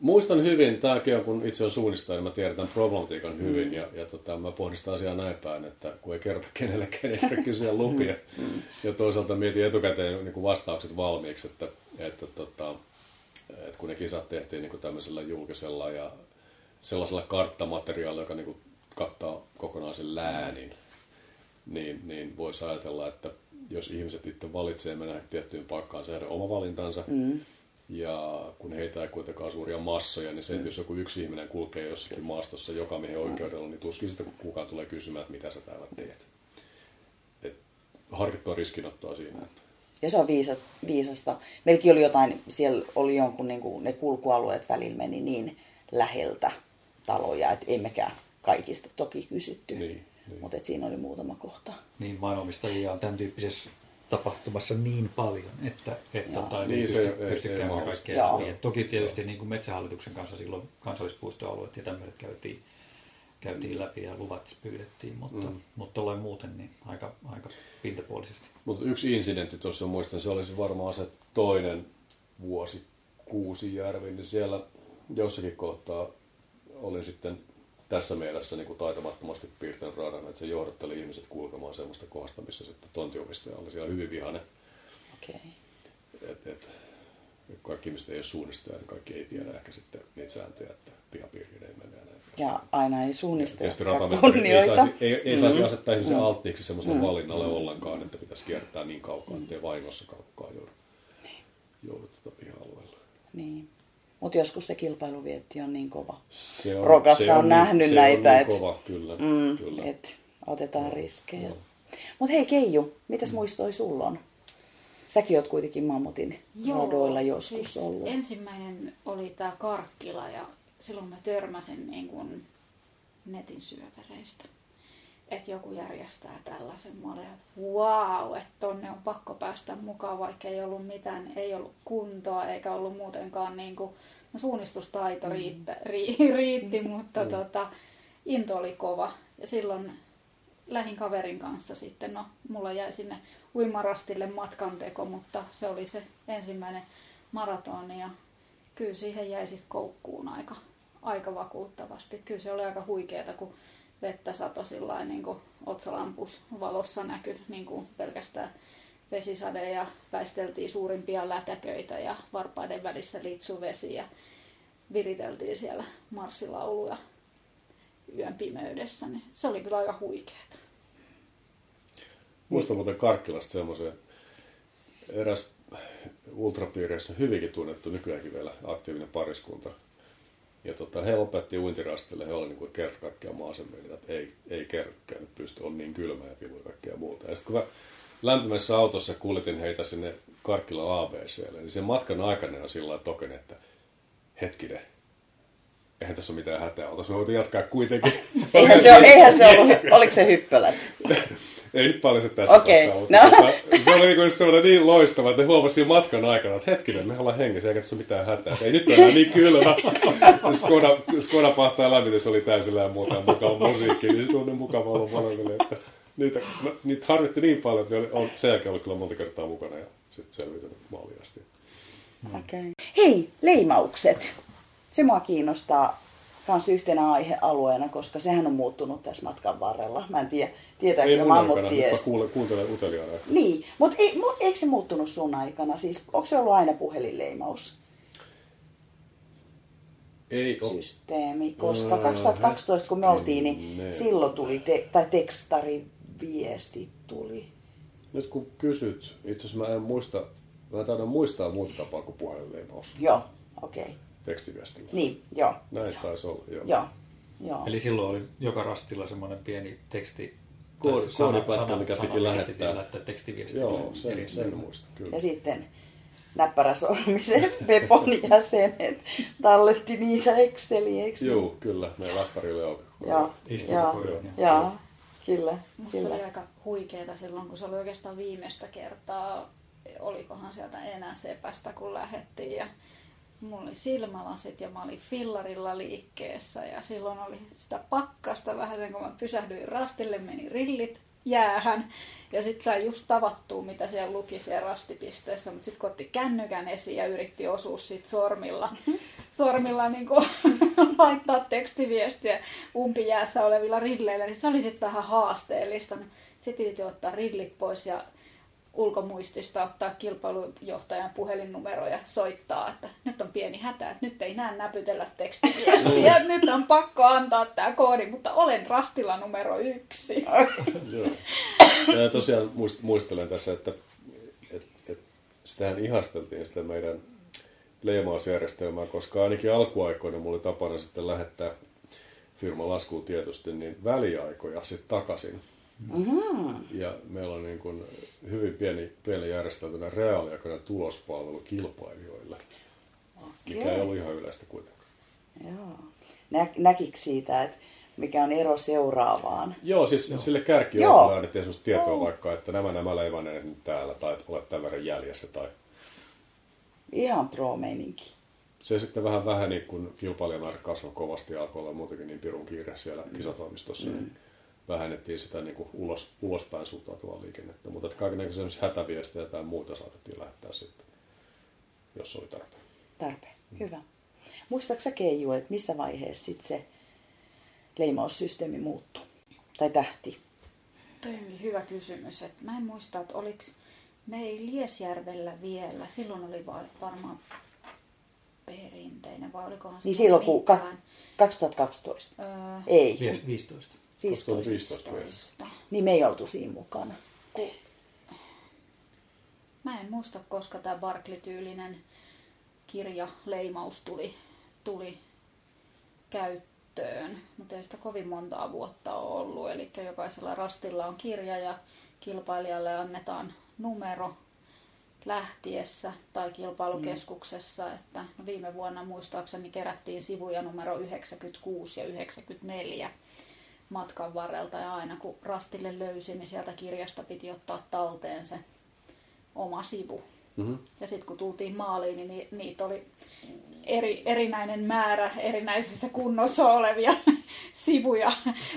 Speaker 3: Muistan hyvin, tämäkin on kun itse on suunnistaja, niin mä tiedän tämän problematiikan hyvin mm. ja, ja tota, mä pohdistan asiaa näin päin, että kun ei kerta kenellekään, ei tarvitse kysyä lupia. Mm. Ja toisaalta mietin etukäteen niin kuin vastaukset valmiiksi, että, että, tota, että kun ne kisat tehtiin niin kuin tämmöisellä julkisella ja sellaisella karttamateriaalilla, joka niin kuin kattaa kokonaisen läänin, niin, niin voisi ajatella, että jos ihmiset itse valitsee mennä tiettyyn paikkaan, se oma valintansa. Mm. Ja kun heitä ei kuitenkaan suuria massoja, niin se, että mm. jos joku yksi ihminen kulkee jossakin maastossa joka miehen oikeudella, niin tuskin sitä kukaan tulee kysymään, että mitä sä täällä teet. Et harkittua riskinottoa siinä.
Speaker 1: Ja se on viisa, viisasta. Meilläkin oli jotain, siellä oli jonkun, niin kuin, ne kulkualueet välillä meni niin läheltä taloja, että emmekään kaikista toki kysytty. Niin. Mutta siinä oli muutama kohta.
Speaker 4: Niin, maanomistajia on tämän tyyppisessä tapahtumassa niin paljon, että, että tota,
Speaker 3: niin,
Speaker 4: ei pysty, ei, pysty ei, käymään kaikkea läpi. Toki tietysti niin kuin metsähallituksen kanssa silloin kansallispuistoalueet ja tämmöiset käytiin, käytiin läpi ja luvat pyydettiin, mutta, mm. mutta ollaan muuten niin aika, aika pintapuolisesti.
Speaker 3: Mutta yksi incidentti tuossa muistan, se olisi varmaan se toinen vuosi Kuusijärvi, niin siellä jossakin kohtaa olin sitten tässä mielessä niin kuin taitamattomasti piirtänyt radan, että se johdatteli ihmiset kulkemaan semmoista kohdasta, missä sitten tontiomistaja oli siellä hyvin vihainen.
Speaker 1: Okay.
Speaker 3: Et, et, kaikki ihmiset ei ole suunnistaja, niin kaikki ei tiedä ehkä sitten niitä sääntöjä, että pihapiiriin ei mene.
Speaker 1: Ja aina ei suunnistaja
Speaker 3: kunnioita. Ei saisi, ei, ei saisi mm-hmm. asettaa ihmisen mm-hmm. alttiiksi semmoiselle mm-hmm. valinnalle ollenkaan, että pitäisi kiertää niin kaukaa, ettei vahingossakaan kukaan joudu, niin. joudu tuota piha-alueella.
Speaker 1: Niin. Mutta joskus se kilpailuvietti on niin kova. Se on, Rokassa se on, on nähnyt se näitä,
Speaker 3: niin että kova, kyllä, mm, kyllä.
Speaker 1: Et otetaan no, riskejä. No. Mutta hei Keiju, mitäs mm. muistoi sulla on? Säkin oot kuitenkin mammutin Joo, radoilla joskus siis ollut.
Speaker 2: Ensimmäinen oli tämä Karkkila ja silloin mä törmäsin niin kun netin syövereistä. Että joku järjestää tällaisen. Mä olin, että wow, että tonne on pakko päästä mukaan, vaikka ei ollut mitään, ei ollut kuntoa eikä ollut muutenkaan niin kuin, no suunnistustaito mm. riittä, ri, riitti, mm. mutta mm. tota, into oli kova. Ja silloin lähin kaverin kanssa sitten, no mulla jäi sinne uimarastille matkanteko, mutta se oli se ensimmäinen maratoni ja kyllä siihen jäi sitten koukkuun aika, aika vakuuttavasti. Kyllä se oli aika huikeeta, kun vettä sato sillä niin kuin otsalampus valossa näkyi niin kuin pelkästään vesisade ja väisteltiin suurimpia lätäköitä ja varpaiden välissä litsuvesi ja viriteltiin siellä marssilauluja yön pimeydessä, niin se oli kyllä aika huikeeta.
Speaker 3: Muistan muuten Karkkilasta semmoisen eräs ultrapiireissä hyvinkin tunnettu nykyäänkin vielä aktiivinen pariskunta. Ja tota, he lopetti uintirastille, he olivat niin kerta kaikkiaan maasemmin, että ei, ei kerrokään pysty, on niin kylmä ja pilu ja kaikkea muuta. Ja sitten kun mä lämpimässä autossa kuljetin heitä sinne Karkkila ABClle, niin sen matkan aikana on sillä token, että hetkinen, eihän tässä ole mitään hätää, oltaisiin me voitu jatkaa kuitenkin.
Speaker 1: eihän se, ole, eihän se ollut, oliko se hyppölät?
Speaker 3: Ei nyt paljon se tässä
Speaker 1: okay.
Speaker 3: no. tota, se oli niin sellainen niin loistava, että huomasin matkan aikana, että hetkinen, me ollaan hengessä, eikä tässä ole mitään hätää. Ei nyt ole niin kylmä. Skoda, Skoda pahtaa lämmitys oli täysillä ja muuta mukava musiikki, niin se on niin mukava olla molemmille, että niitä, no, niitä harvitti niin paljon, että ne on sen jälkeen ollut kyllä monta kertaa mukana ja sitten selviytynyt maaliin asti.
Speaker 1: Okay. Hei, leimaukset. Se mua kiinnostaa myös yhtenä aihealueena, koska sehän on muuttunut tässä matkan varrella. Mä en tiedä, tietääkö mammut ties.
Speaker 3: Kuule, kuuntelen uteliaana.
Speaker 1: Niin, mutta ei, eikö se muuttunut sun aikana? Siis, onko se ollut aina puhelinleimaus?
Speaker 3: Ei
Speaker 1: systeemi, koska 2012 kun me oltiin, niin ne. silloin tuli, te, tai tekstari viesti tuli.
Speaker 3: Nyt kun kysyt, itse asiassa mä en muista, mä taidan muistaa muuta tapaa kuin puhelinleimaus.
Speaker 1: Joo, okei. Okay
Speaker 3: tekstiviestillä.
Speaker 1: Niin, joo.
Speaker 3: Näin taisi olla, joo.
Speaker 1: joo. joo.
Speaker 4: Eli silloin oli joka rastilla semmoinen pieni teksti
Speaker 3: koodi-
Speaker 4: sana-
Speaker 3: koodipätkä,
Speaker 4: sana-
Speaker 3: mikä
Speaker 4: sana,
Speaker 3: piti lähettää.
Speaker 4: lähettää tekstiviestiä.
Speaker 3: Joo, sen, sen muista, kyllä.
Speaker 1: Ja sitten näppäräsormiset Pepon jäsenet talletti niitä Exceliin, eikö?
Speaker 3: Joo, kyllä. Meidän läppärillä on.
Speaker 1: Joo, joo, joo, kyllä,
Speaker 2: Musta
Speaker 1: kyllä.
Speaker 2: oli aika huikeeta silloin, kun se oli oikeastaan viimeistä kertaa, olikohan sieltä enää sepästä, kun lähettiin. Ja mulla oli silmälasit ja mä olin fillarilla liikkeessä ja silloin oli sitä pakkasta vähän sen, kun mä pysähdyin rastille, meni rillit jäähän ja sitten sai just tavattua, mitä siellä luki siellä rastipisteessä, mutta sitten kun otti kännykän esiin ja yritti osua siitä sormilla, sormilla niin kuin, laittaa tekstiviestiä umpijäässä olevilla rilleillä, niin se oli sitten vähän haasteellista. Se piti ottaa rillit pois ja ulkomuistista ottaa kilpailujohtajan puhelinnumero ja soittaa, että nyt on pieni hätä, että nyt ei näe näpytellä tekstiviestiä, että nyt on pakko antaa tämä koodi, mutta olen rastilla numero yksi.
Speaker 3: Joo. Ja tosiaan muist- muistelen tässä, että et, et, sitähän ihasteltiin sitä meidän leimausjärjestelmää, koska ainakin alkuaikoina mulla oli tapana sitten lähettää firman laskuun tietysti niin väliaikoja sitten takaisin.
Speaker 1: Mm-hmm.
Speaker 3: Ja meillä on niin kuin hyvin pieni, pieni järjestelmä reaaliaikainen tulospalvelu kilpailijoille, mikä ei ollut ihan yleistä kuitenkaan.
Speaker 1: Joo. Nä, näkikö siitä, että mikä on ero seuraavaan?
Speaker 3: Joo, siis Joo. sille
Speaker 1: Joo.
Speaker 3: kärkijoukkolle annettiin sellaista tietoa
Speaker 1: Joo.
Speaker 3: vaikka, että nämä nämä leivanneet nyt täällä, tai että olet tämän verran jäljessä, tai
Speaker 1: Ihan pro-meininki.
Speaker 3: se sitten vähän väheni, kun kilpailijamäärä kasvoi kovasti ja alkoi olla muutenkin niin pirun kiire siellä kisatoimistossa, mm. niin vähennettiin sitä niin kuin ulos, ulospäin suuntautuvaa liikennettä. Mutta että kaiken hätäviestejä tai muuta saatettiin lähettää sitten, jos oli tarpeen.
Speaker 1: Tarpeen. Hyvä. Muistaaksä Keiju, että missä vaiheessa sit se leimaussysteemi muuttui? Tai tähti?
Speaker 2: Toi oli hyvä kysymys. Että mä en muista, että oliko me ei Liesjärvellä vielä. Silloin oli va- varmaan perinteinen, vai olikohan
Speaker 1: Niin
Speaker 2: silloin
Speaker 1: silloin kun ka-
Speaker 2: mitään?
Speaker 1: 2012.
Speaker 2: Öö,
Speaker 1: Ei,
Speaker 4: Vies-
Speaker 1: kun
Speaker 4: 15.
Speaker 1: 15.
Speaker 3: 2015 vielä.
Speaker 2: 15.
Speaker 1: Niin me ei oltu siinä mukana.
Speaker 2: Mä en muista, koska tämä Barkley-tyylinen kirjaleimaus tuli, tuli käyttöön, mutta ei sitä kovin montaa vuotta ole ollut. Eli jokaisella rastilla on kirja ja kilpailijalle annetaan numero lähtiessä tai kilpailukeskuksessa. Mm. Että no viime vuonna muistaakseni kerättiin sivuja numero 96 ja 94 matkan varrelta ja aina kun rastille löysi, niin sieltä kirjasta piti ottaa talteen se oma sivu.
Speaker 3: Mm-hmm.
Speaker 2: Ja sitten kun tultiin maaliin, niin ni- niitä oli eri, erinäinen määrä erinäisissä kunnossa olevia sivuja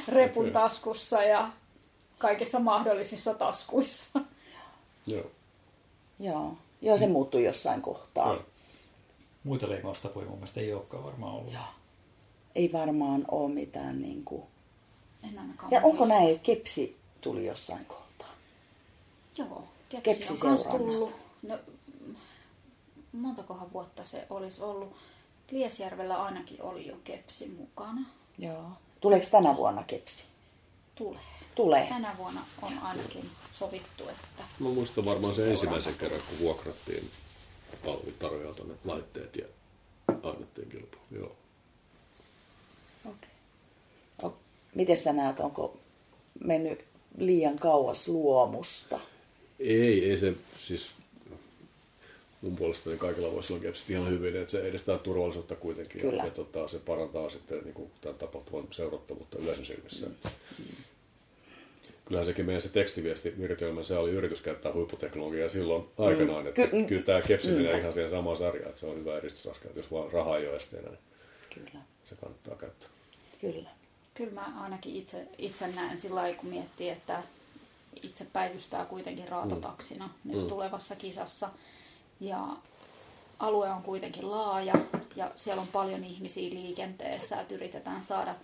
Speaker 2: repun taskussa ja kaikissa mahdollisissa taskuissa.
Speaker 3: Joo.
Speaker 1: Joo. Joo, se muuttui jossain kohtaa.
Speaker 3: Joo.
Speaker 4: Muita leimaustapoja mun mielestä ei olekaan varmaan ollut.
Speaker 1: Joo. Ei varmaan ole mitään niin kuin...
Speaker 2: En ainakaan
Speaker 1: Ja onko
Speaker 2: muista.
Speaker 1: näin, että kepsi tuli jossain kohtaa?
Speaker 2: Joo, kepsi,
Speaker 1: Kepsi
Speaker 2: on tullut. No, montakohan vuotta se olisi ollut. Liesjärvellä ainakin oli jo kepsi mukana.
Speaker 1: Joo. Tuleeko tänä vuonna kepsi?
Speaker 2: Tulee.
Speaker 1: Tulee.
Speaker 2: Tänä vuonna on ainakin sovittu, että
Speaker 3: Mä muistan varmaan
Speaker 2: Se
Speaker 3: se ensimmäisen kerran, kun vuokrattiin palvelutarjoajalta ne laitteet ja annettiin kilpailu. Joo.
Speaker 1: Okei. Okay. Miten sä näet, onko mennyt liian kauas luomusta?
Speaker 3: Ei, ei se siis mun puolestani kaikilla voisi olla kepsit ihan hyvin, että se edistää turvallisuutta kuitenkin
Speaker 1: Kyllä.
Speaker 3: ja tota, se parantaa sitten niin kuin, tämän tapahtuman seurattavuutta yleisön silmissä. Kyllähän sekin meidän se tekstiviesti viritelmä, se oli yritys käyttää huipputeknologiaa silloin aikanaan, että
Speaker 1: Ky-
Speaker 3: kyllä tämä kepsi menee ihan siihen samaan sarjaan, että se on hyvä edistysaskel, jos vaan raha ei ole esteenä, niin
Speaker 1: Kyllä.
Speaker 3: se kannattaa käyttää.
Speaker 1: Kyllä.
Speaker 2: Kyllä mä ainakin itse, itse näen sillä lailla, kun miettii, että itse päivystää kuitenkin raatotaksina mm. nyt
Speaker 3: Mm.
Speaker 2: tulevassa kisassa. Ja alue on kuitenkin laaja ja siellä on paljon ihmisiä liikenteessä, että yritetään saada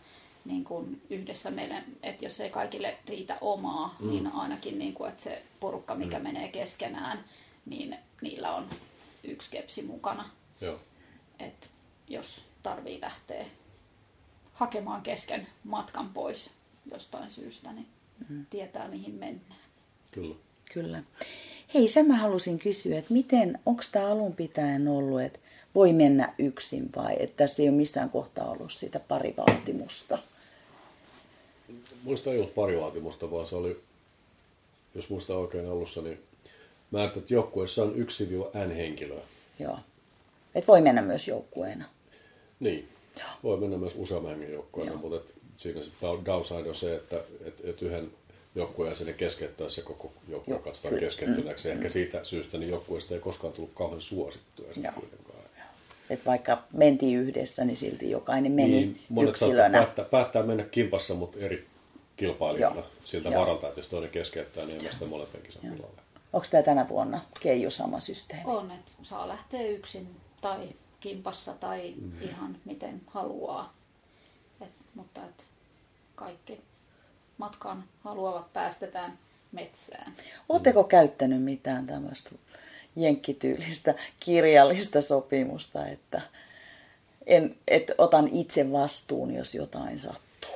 Speaker 2: niin kuin yhdessä meille, että jos ei kaikille riitä omaa, mm. niin ainakin niin kuin, että se porukka, mikä mm. menee keskenään, niin niillä on yksi kepsi mukana.
Speaker 3: Joo.
Speaker 2: että jos tarvii lähteä hakemaan kesken matkan pois jostain syystä, niin mm. tietää mihin mennään.
Speaker 3: Kyllä.
Speaker 1: Kyllä. Hei, sen mä halusin kysyä, että miten, onko tämä alun pitäen ollut, että voi mennä yksin vai että tässä ei ole missään kohtaa ollut sitä parivaltimusta?
Speaker 3: muista ei ollut pari vaatimusta, vaan se oli, jos muista oikein alussa, niin määrätty, että joukkueessa on 1-N henkilöä.
Speaker 1: Joo. Et voi mennä myös joukkueena.
Speaker 3: Niin. Voi mennä myös useamman hengen joukkueena, mutta et siinä sitten downside on se, että et, et yhden joukkueen sinne keskeyttää se koko joukkue katsotaan
Speaker 1: kyllä.
Speaker 3: keskeytyneeksi. Mm. Ehkä siitä syystä niin joukkueesta ei koskaan tullut kauhean suosittuja sitten kuitenkaan.
Speaker 1: Et vaikka mentiin yhdessä, niin silti jokainen meni
Speaker 3: Niin,
Speaker 1: yksilönä.
Speaker 3: päättää, päättää mennä kimpassa, mutta eri kilpailijana
Speaker 1: Joo.
Speaker 3: siltä
Speaker 1: Joo.
Speaker 3: varalta, että jos toinen keskeyttää, niin ei mene sitä molempen kisan.
Speaker 1: Onko tämä tänä vuonna Keijo sama systeemi?
Speaker 2: On, että saa lähteä yksin tai kimpassa tai mm. ihan miten haluaa. Et, mutta et kaikki matkaan haluavat päästetään metsään.
Speaker 1: Oletteko käyttänyt mitään tämmöistä jenkkityylistä kirjallista sopimusta, että en, et otan itse vastuun, jos jotain sattuu?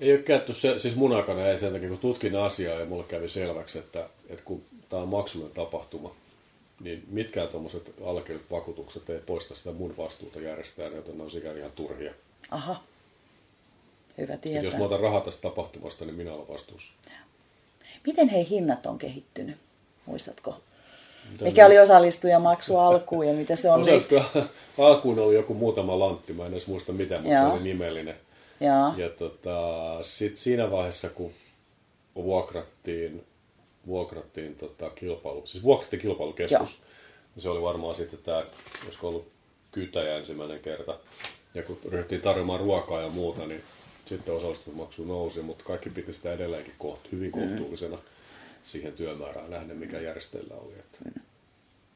Speaker 3: Ei ole käytetty se, siis mun aikana ei sen takia, kun tutkin asiaa ja mulle kävi selväksi, että, että kun tämä on maksullinen tapahtuma, niin mitkään tuommoiset allekirjoitut vakuutukset ei poista sitä mun vastuuta järjestää, joten ne on sikäli ihan turhia.
Speaker 1: Aha, hyvä
Speaker 3: Et
Speaker 1: tietää.
Speaker 3: jos mä otan rahaa tästä tapahtumasta, niin minä olen vastuussa.
Speaker 1: Miten hei hinnat on kehittynyt? Muistatko?
Speaker 3: Mitä
Speaker 1: Mikä oli osallistujamaksu alkuun ja mitä se on nyt?
Speaker 3: Alkuun oli joku muutama lantti, mä en edes muista mitä, mutta se oli nimellinen.
Speaker 1: Jaa,
Speaker 3: Ja tota, sitten siinä vaiheessa, kun vuokrattiin, vuokrattiin tota, kilpailu, siis vuokrattiin kilpailukeskus,
Speaker 1: Joo.
Speaker 3: niin se oli varmaan sitten tämä, olisiko ollut kytäjä ensimmäinen kerta. Ja kun ryhdyttiin tarjoamaan ruokaa ja muuta, niin sitten osallistumismaksu nousi, mutta kaikki piti sitä edelleenkin koht, hyvin kohtuullisena siihen työmäärään nähden, mikä järjestäjillä oli. Että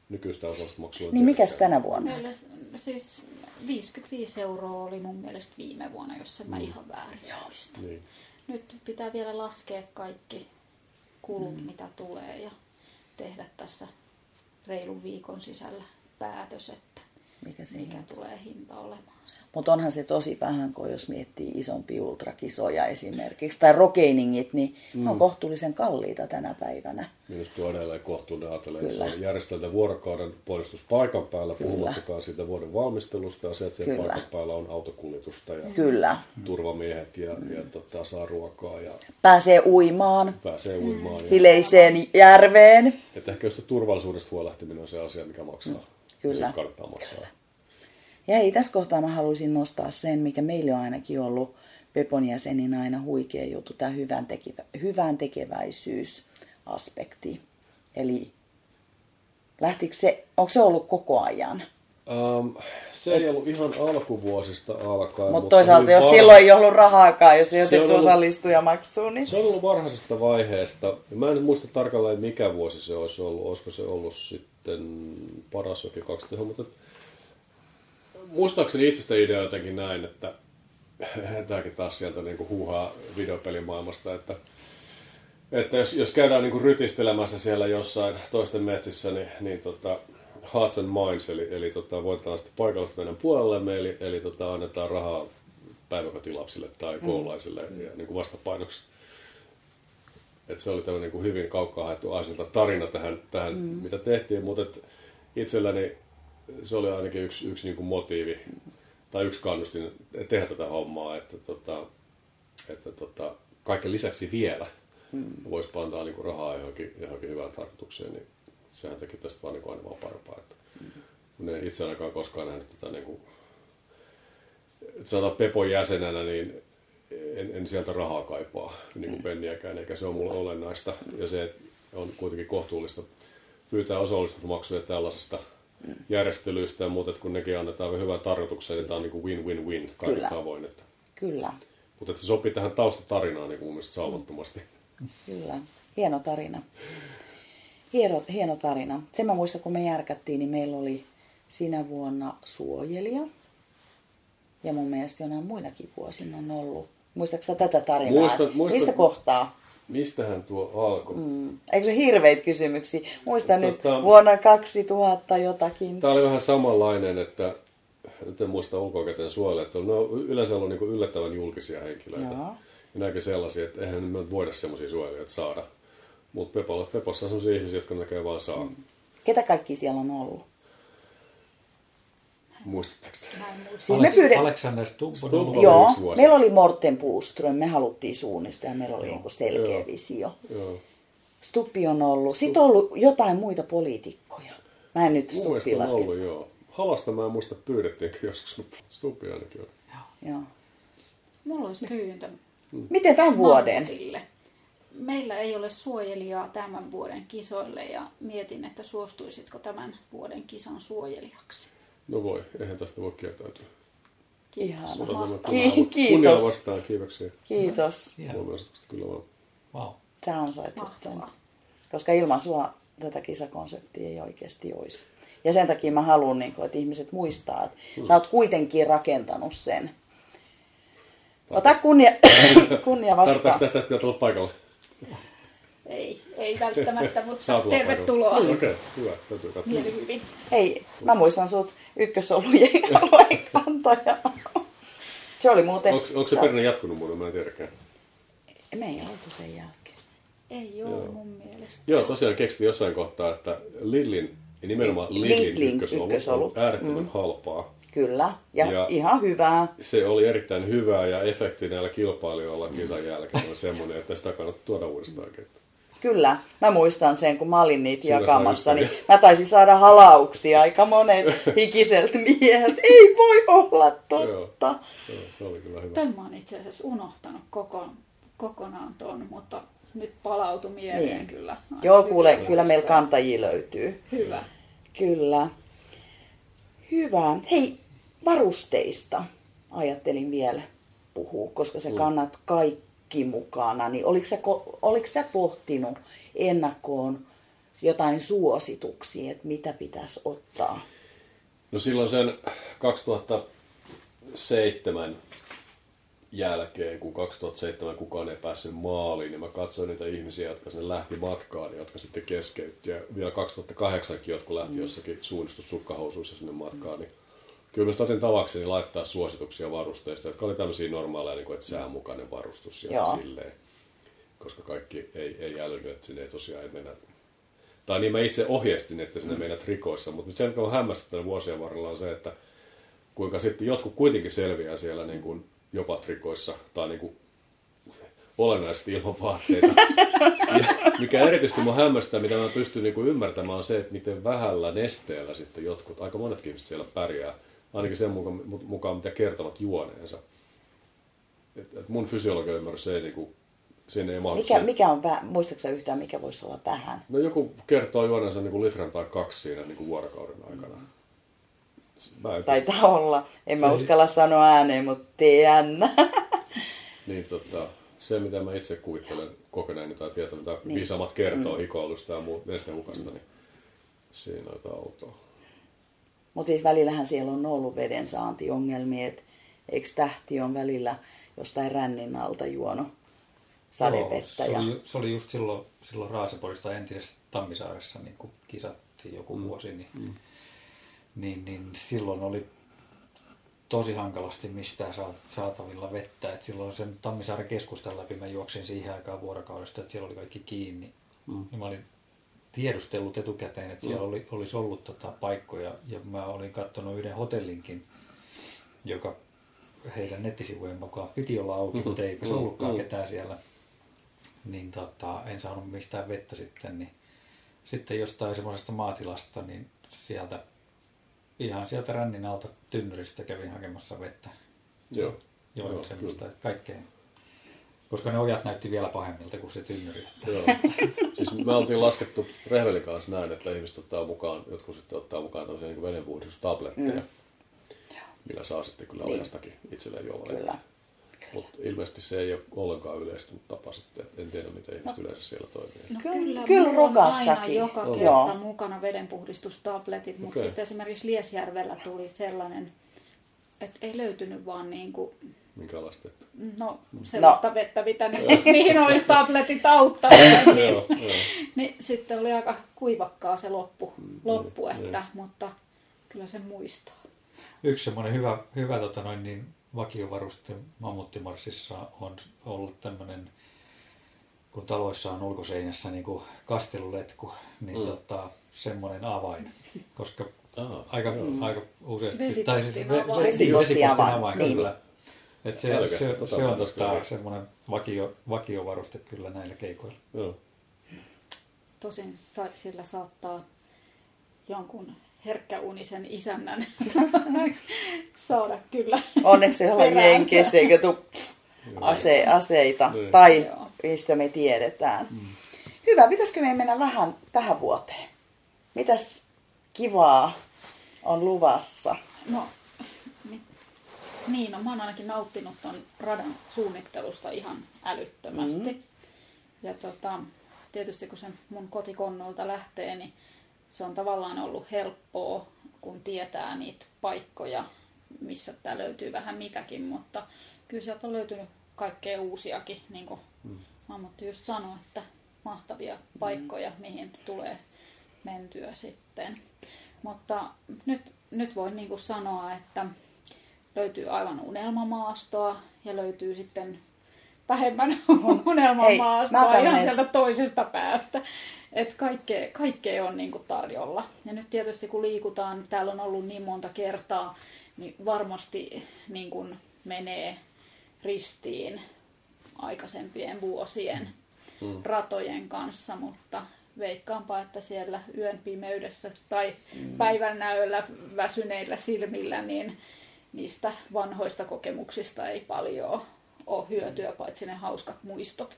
Speaker 3: Nykyistä osallistumismaksua on
Speaker 1: niin mikäs
Speaker 3: tietenkään-
Speaker 1: tänä vuonna?
Speaker 2: Meillä siis 55 euroa oli mun mielestä viime vuonna, jos en mä ihan väärin.
Speaker 3: Niin.
Speaker 2: Nyt pitää vielä laskea kaikki kulut, mm. mitä tulee ja tehdä tässä reilun viikon sisällä päätös, että
Speaker 1: Mikä se
Speaker 2: mikä tulee hinta olemaan.
Speaker 1: Mutta onhan se tosi vähän, kun jos miettii isompi ultrakisoja esimerkiksi, tai rokeiningit, niin mm. ne on kohtuullisen kalliita tänä päivänä.
Speaker 3: Minusta on edelleen kohtuullinen ajatella, että se
Speaker 1: Kyllä.
Speaker 3: on vuorokauden puolustus paikan päällä, puhumattakaan siitä vuoden valmistelusta ja se, että siellä
Speaker 1: Kyllä.
Speaker 3: paikan päällä on autokuljetusta ja
Speaker 1: Kyllä.
Speaker 3: turvamiehet ja, ja tota, saa ruokaa ja
Speaker 1: Pääsee uimaan
Speaker 3: pääsee uimaan. Ja,
Speaker 1: hileiseen järveen.
Speaker 3: että ehkä just turvallisuudesta huolehtiminen on se asia, mikä maksaa.
Speaker 1: Mm. Kyllä.
Speaker 3: Ja kannattaa maksaa.
Speaker 1: Ja ei, tässä kohtaa mä haluaisin nostaa sen, mikä meille on ainakin ollut Pepon jäseninä aina huikea juttu, tämä hyvän, tekevä, hyvän tekeväisyysaspekti. Eli lähtikö se, onko se ollut koko ajan?
Speaker 3: Um, se ei ollut ihan alkuvuosista alkaen.
Speaker 1: Mutta toisaalta, jos
Speaker 3: var-
Speaker 1: silloin ei ollut rahaakaan, jos ei
Speaker 3: Se on
Speaker 1: otettu osallistujamaksuun, niin...
Speaker 3: Se on ollut varhaisesta vaiheesta. Mä en muista tarkalleen mikä vuosi se olisi ollut. Olisiko se ollut sitten paras jokin 2000, mutta muistaakseni itsestä idea jotenkin näin, että tämäkin taas sieltä niinku huuhaa videopelimaailmasta, että, että jos, jos käydään niinku rytistelemässä siellä jossain toisten metsissä, niin, niin tota, hearts and minds, eli, eli tota, voitetaan sitten paikallista meidän puolellemme, eli, eli tota, annetaan rahaa päiväkotilapsille tai koululaisille ja niin kuin vastapainoksi. Et se oli tämmöinen niin kuin hyvin kaukaa haettu aisilta tarina tähän, tähän mm. mitä tehtiin, mutta et itselläni se oli ainakin yksi, yksi niin kuin motiivi tai yksi kannustin tehdä tätä hommaa, että, tota, että tota, kaiken lisäksi vielä mm. voisi antaa niin kuin rahaa johonkin, johonkin hyvään tarkoitukseen, niin sehän teki tästä vaan, niin kuin aina vaan parempaa. Että, mm. En itse ainakaan koskaan nähnyt tätä niin kuin, että sanotaan Pepon jäsenenä, niin en, en sieltä rahaa kaipaa niin kuin penniäkään, eikä se ole mulle olennaista. Ja se on kuitenkin kohtuullista pyytää osallistumismaksuja tällaisesta järjestelyistä ja muuta, että kun nekin annetaan hyvän tarkoitukseen, niin tämä on niin kuin win-win-win kaikin
Speaker 1: Kyllä.
Speaker 3: tavoin. Että,
Speaker 1: Kyllä,
Speaker 3: mutta että se sopii tähän taustatarinaan niin kuin mun saumattomasti.
Speaker 1: kyllä. Hieno tarina. Hieno, hieno tarina. Sen mä muistan, kun me järkättiin, niin meillä oli sinä vuonna suojelija. Ja mun mielestä jonain muinakin vuosina on ollut. Muistatko sä tätä tarinaa?
Speaker 3: Muistan- muistan.
Speaker 1: Mistä kohtaa?
Speaker 3: Mistähän tuo alkoi? Mm.
Speaker 1: Eikö se hirveitä kysymyksiä? Muistan nyt
Speaker 3: Tota-
Speaker 1: vuonna 2000 jotakin.
Speaker 3: Tämä oli vähän samanlainen, että nyt en muista ulkoakäteen suojella, että ne on yleensä ollut niin yllättävän julkisia henkilöitä.
Speaker 1: Joo.
Speaker 3: Ja näkee sellaisia, että eihän me nyt voida semmoisia suojelijoita saada. Mutta Pepossa on sellaisia ihmisiä, jotka näkee vaan saa. Mm.
Speaker 1: Ketä kaikki siellä on ollut?
Speaker 3: Muistatteko te?
Speaker 2: Mä en muista.
Speaker 1: Siis me
Speaker 4: Aleks-
Speaker 1: pyydä-
Speaker 4: Alexander Stubb
Speaker 3: oli
Speaker 1: Joo, meillä oli Morten Puuström, me haluttiin suunnistaa ja meillä oli niinku selkeä
Speaker 3: Joo.
Speaker 1: visio.
Speaker 3: Joo.
Speaker 1: Stuppi on ollut. Sitten on ollut jotain muita poliitikkoja. Mä en nyt
Speaker 3: on
Speaker 1: laske.
Speaker 3: ollut, joo. Halasta mä en muista pyydettiinkö joskus, mutta Stuppi ainakin oli.
Speaker 1: Joo.
Speaker 2: Mulla olisi pyyntö
Speaker 1: Miten tämän vuoden?
Speaker 2: Mammutille. Meillä ei ole suojelijaa tämän vuoden kisoille ja mietin, että suostuisitko tämän vuoden kisan suojelijaksi.
Speaker 3: No voi, eihän tästä voi kieltäytyä. Kunnialla-
Speaker 1: Ki- kiitos.
Speaker 3: Kunnialla vastaan, kiitoksia.
Speaker 1: Kiitos.
Speaker 3: Huomioistusta kyllä vaan.
Speaker 4: Wow.
Speaker 1: Sä ansaitset sen. Koska ilman sua tätä kisakonseptia ei oikeasti olisi. Ja sen takia mä haluan, niin että ihmiset muistaa, että sä oot kuitenkin rakentanut sen. Ota kunnia, kunnia
Speaker 3: Tarvitaanko
Speaker 1: vastaan.
Speaker 3: tästä, että pitää tulla paikalle?
Speaker 2: Ei, ei välttämättä, mutta tervetuloa.
Speaker 3: Okei, hyvä. Täytyy katsoa.
Speaker 1: Hei, mä muistan sut ykkösolujen alueen. Se oli muuten...
Speaker 3: Onko, onko se perinne jatkunut muuten? Mä en tiedäkään.
Speaker 1: Me ei oltu sen jälkeen.
Speaker 2: Ei ole
Speaker 3: Joo.
Speaker 2: mun mielestä.
Speaker 3: Joo, tosiaan keksin jossain kohtaa, että Lillin, nimenomaan Lillin,
Speaker 1: Lidlin
Speaker 3: ykkösolut,
Speaker 1: ykkösolut.
Speaker 3: on äärettömän mm. halpaa.
Speaker 1: Kyllä, ja,
Speaker 3: Ja-
Speaker 1: ihan hyvää.
Speaker 3: Se oli erittäin hyvää ja efekti näillä kilpailijoilla kisan jälkeen on semmoinen, että sitä kannattaa tuoda uudestaan ketään.
Speaker 1: Kyllä, mä muistan sen, kun mä olin niitä
Speaker 3: Siinä
Speaker 1: jakamassa, niin mä taisin saada halauksia aika monet hikiseltä mieheltä. Ei voi olla totta.
Speaker 3: Joo, se oli kyllä hyvä.
Speaker 2: Tämän mä oon itse asiassa unohtanut koko, kokonaan ton, mutta nyt palautui mieleen
Speaker 1: Niin.
Speaker 2: kyllä. Aika
Speaker 1: Joo, kuule, kyllä meillä kantajia löytyy.
Speaker 2: Hyvä.
Speaker 1: Kyllä. Hyvä. Hei, varusteista ajattelin vielä puhua, koska sä kannat kaikki mukana. Niin oliko, sä, ko- oliko sä pohtinut ennakkoon jotain suosituksia, että mitä pitäisi ottaa?
Speaker 3: No silloin sen 2007 jälkeen, kun 2007 kukaan ei päässyt maaliin, niin mä katsoin niitä ihmisiä, jotka sinne lähti matkaan, jotka sitten keskeytti. Ja vielä 2008 jotkut lähti jossakin suunnistussukkahosuissa sinne matkaan, niin kyllä mä otin tavakseni laittaa suosituksia varusteista, jotka oli tämmöisiä normaaleja, niin kuin, että säämukainen varustus ja
Speaker 1: Joo.
Speaker 3: silleen. Koska kaikki ei, ei älynyt, että sinne ei tosiaan ei mennä tai niin mä itse ohjeistin, että sinne meidän rikoissa, mutta se, mikä on hämmästyttänyt vuosien varrella, on se, että kuinka sitten jotkut kuitenkin selviää siellä niin kuin jopa trikoissa tai niin kuin olennaisesti ilman vaatteita. Ja mikä erityisesti mua hämmästää, mitä mä pystyn niin kuin ymmärtämään, on se, että miten vähällä nesteellä sitten jotkut, aika monetkin ihmiset siellä pärjää, ainakin sen mukaan, mukaan mitä kertovat juoneensa. Et, et mun fysiologian ymmärrys ei, niin kuin, siinä ei mahdu
Speaker 1: Mikä, mikä on vähän, muistatko yhtään, mikä voisi olla vähän?
Speaker 3: No joku kertoo juoneensa niin kuin litran tai kaksi siinä niin kuin vuorokauden aikana. Mä en
Speaker 1: Taitaa olla. En mä
Speaker 4: Se-
Speaker 1: uskalla sanoa ääneen, mutta TN.
Speaker 3: Niin tota, se mitä mä itse kuvittelen kokeneeni tai tietänyt, mitä
Speaker 1: Niin.
Speaker 3: viisaammat kertoo mm. hikoilusta ja muut nestehukasta, niin siinä on jotain outoa.
Speaker 1: Mutta siis välillähän siellä on ollut veden saantiongelmia, että eikö tähti on välillä jostain rännin alta juonut sadevettä.
Speaker 4: Joo, se, oli, se oli just silloin, silloin Raaseporista entisessä Tammisaaressa, niin kun kisattiin joku mm. vuosi, niin, mm. niin, niin silloin oli tosi hankalasti mistään saat- saatavilla vettä. Et silloin sen Tammisaaren keskustan läpi mä juoksin siihen aikaan vuorokaudesta, että siellä oli kaikki kiinni. Mm. Ja mä olin tiedustellut etukäteen, että siellä oli, olisi ollut tota paikkoja ja mä olin katsonut yhden hotellinkin, joka heidän nettisivujen mukaan piti olla auki, mutta eipä se
Speaker 3: Mm,
Speaker 4: ollutkaan
Speaker 3: mm.
Speaker 4: ketään siellä. Niin tota, en saanut mistään vettä sitten, niin sitten jostain semmoisesta maatilasta, niin sieltä ihan sieltä rännin alta tynnyristä kävin hakemassa vettä.
Speaker 3: Joo.
Speaker 4: Joo,
Speaker 3: Joo,
Speaker 4: semmoista,
Speaker 3: kyllä.
Speaker 4: että kaikkein. Koska ne ojat näytti vielä pahemmilta kuin se tynnyri.
Speaker 3: Joo. siis me oltiin laskettu Rehvelin kanssa näin, että ihmiset ottaa mukaan, jotkut sitten ottaa mukaan tämmöisiä niin vedenpuhdistustabletteja, mm. millä saa sitten kyllä
Speaker 1: Niin.
Speaker 3: ojastakin itselleen juomaan.
Speaker 1: Kyllä.
Speaker 3: Mutta ilmeisesti se ei ole ollenkaan yleistynyt tapa sitten. En tiedä, miten ihmiset yleensä siellä toimii.
Speaker 2: No
Speaker 1: Kyllä-
Speaker 2: kyllä,
Speaker 1: kyllä
Speaker 2: on aina
Speaker 1: Rokassakin.
Speaker 2: joka
Speaker 3: On.
Speaker 2: kerta
Speaker 1: Joo.
Speaker 2: mukana vedenpuhdistustabletit, mutta
Speaker 3: Okei.
Speaker 2: sitten esimerkiksi Liesjärvellä tuli sellainen, että ei löytynyt vaan niin kuin,
Speaker 3: Minkälaista? Että...
Speaker 2: no, sellaista no. vettä, mitä ne, mihin olisi tabletit auttaa. niin,
Speaker 3: joo, joo.
Speaker 2: niin sitten oli aika kuivakkaa se loppu, loppu
Speaker 3: niin,
Speaker 2: että, mutta kyllä se muistaa.
Speaker 4: Yksi semmoinen hyvä, hyvä tota noin, niin vakiovaruste Mammuttimarssissa on ollut tämmöinen, kun taloissa on ulkoseinässä niin kuin kasteluletku, niin
Speaker 3: Mm.
Speaker 4: mm. tota, semmoinen avain. Koska
Speaker 3: Aa,
Speaker 4: aika,
Speaker 3: joo.
Speaker 4: aika useasti.
Speaker 2: Vesipostin
Speaker 4: ve- ve-
Speaker 2: avain.
Speaker 1: Vesipostin
Speaker 4: vesipostin
Speaker 1: avain, niin.
Speaker 4: kyllä. Et se, se, se on tota, semmoinen vakio, vakiovaruste kyllä näillä keikoilla.
Speaker 3: Joo.
Speaker 2: Tosin sa- sillä saattaa jonkun herkkäunisen isännän saada kyllä.
Speaker 1: Onneksi ei
Speaker 2: Peräänsä.
Speaker 1: jenkeissä eikä ase, aseita.
Speaker 3: Niin.
Speaker 1: Tai
Speaker 2: Joo.
Speaker 1: mistä me tiedetään. Hyvä, pitäisikö me mennä vähän tähän vuoteen? Mitäs kivaa on luvassa?
Speaker 2: No, niin, no mä oon ainakin nauttinut ton radan suunnittelusta ihan älyttömästi. Mm. Ja tota, tietysti kun se mun kotikonnolta lähtee, niin se on tavallaan ollut helppoa, kun tietää niitä paikkoja, missä tää löytyy vähän mitäkin, mutta kyllä sieltä on löytynyt kaikkea uusiakin, niin kuin mm. Mammutti just sanoi, että mahtavia paikkoja, mihin tulee mentyä sitten. Mutta nyt, nyt voin niin kuin sanoa, että löytyy aivan unelmamaastoa ja löytyy sitten vähemmän unelmamaastoa
Speaker 1: oon
Speaker 2: ihan sieltä toisesta päästä. Et kaikkea, kaikkea on niin kuin tarjolla. Ja nyt tietysti kun liikutaan, täällä on ollut niin monta kertaa, niin varmasti niin kuin menee ristiin aikaisempien vuosien
Speaker 3: Mm.
Speaker 2: ratojen kanssa, mutta veikkaanpa, että siellä yön pimeydessä tai päivän näöllä väsyneillä silmillä, niin niistä vanhoista kokemuksista ei paljon ole hyötyä, paitsi ne hauskat muistot.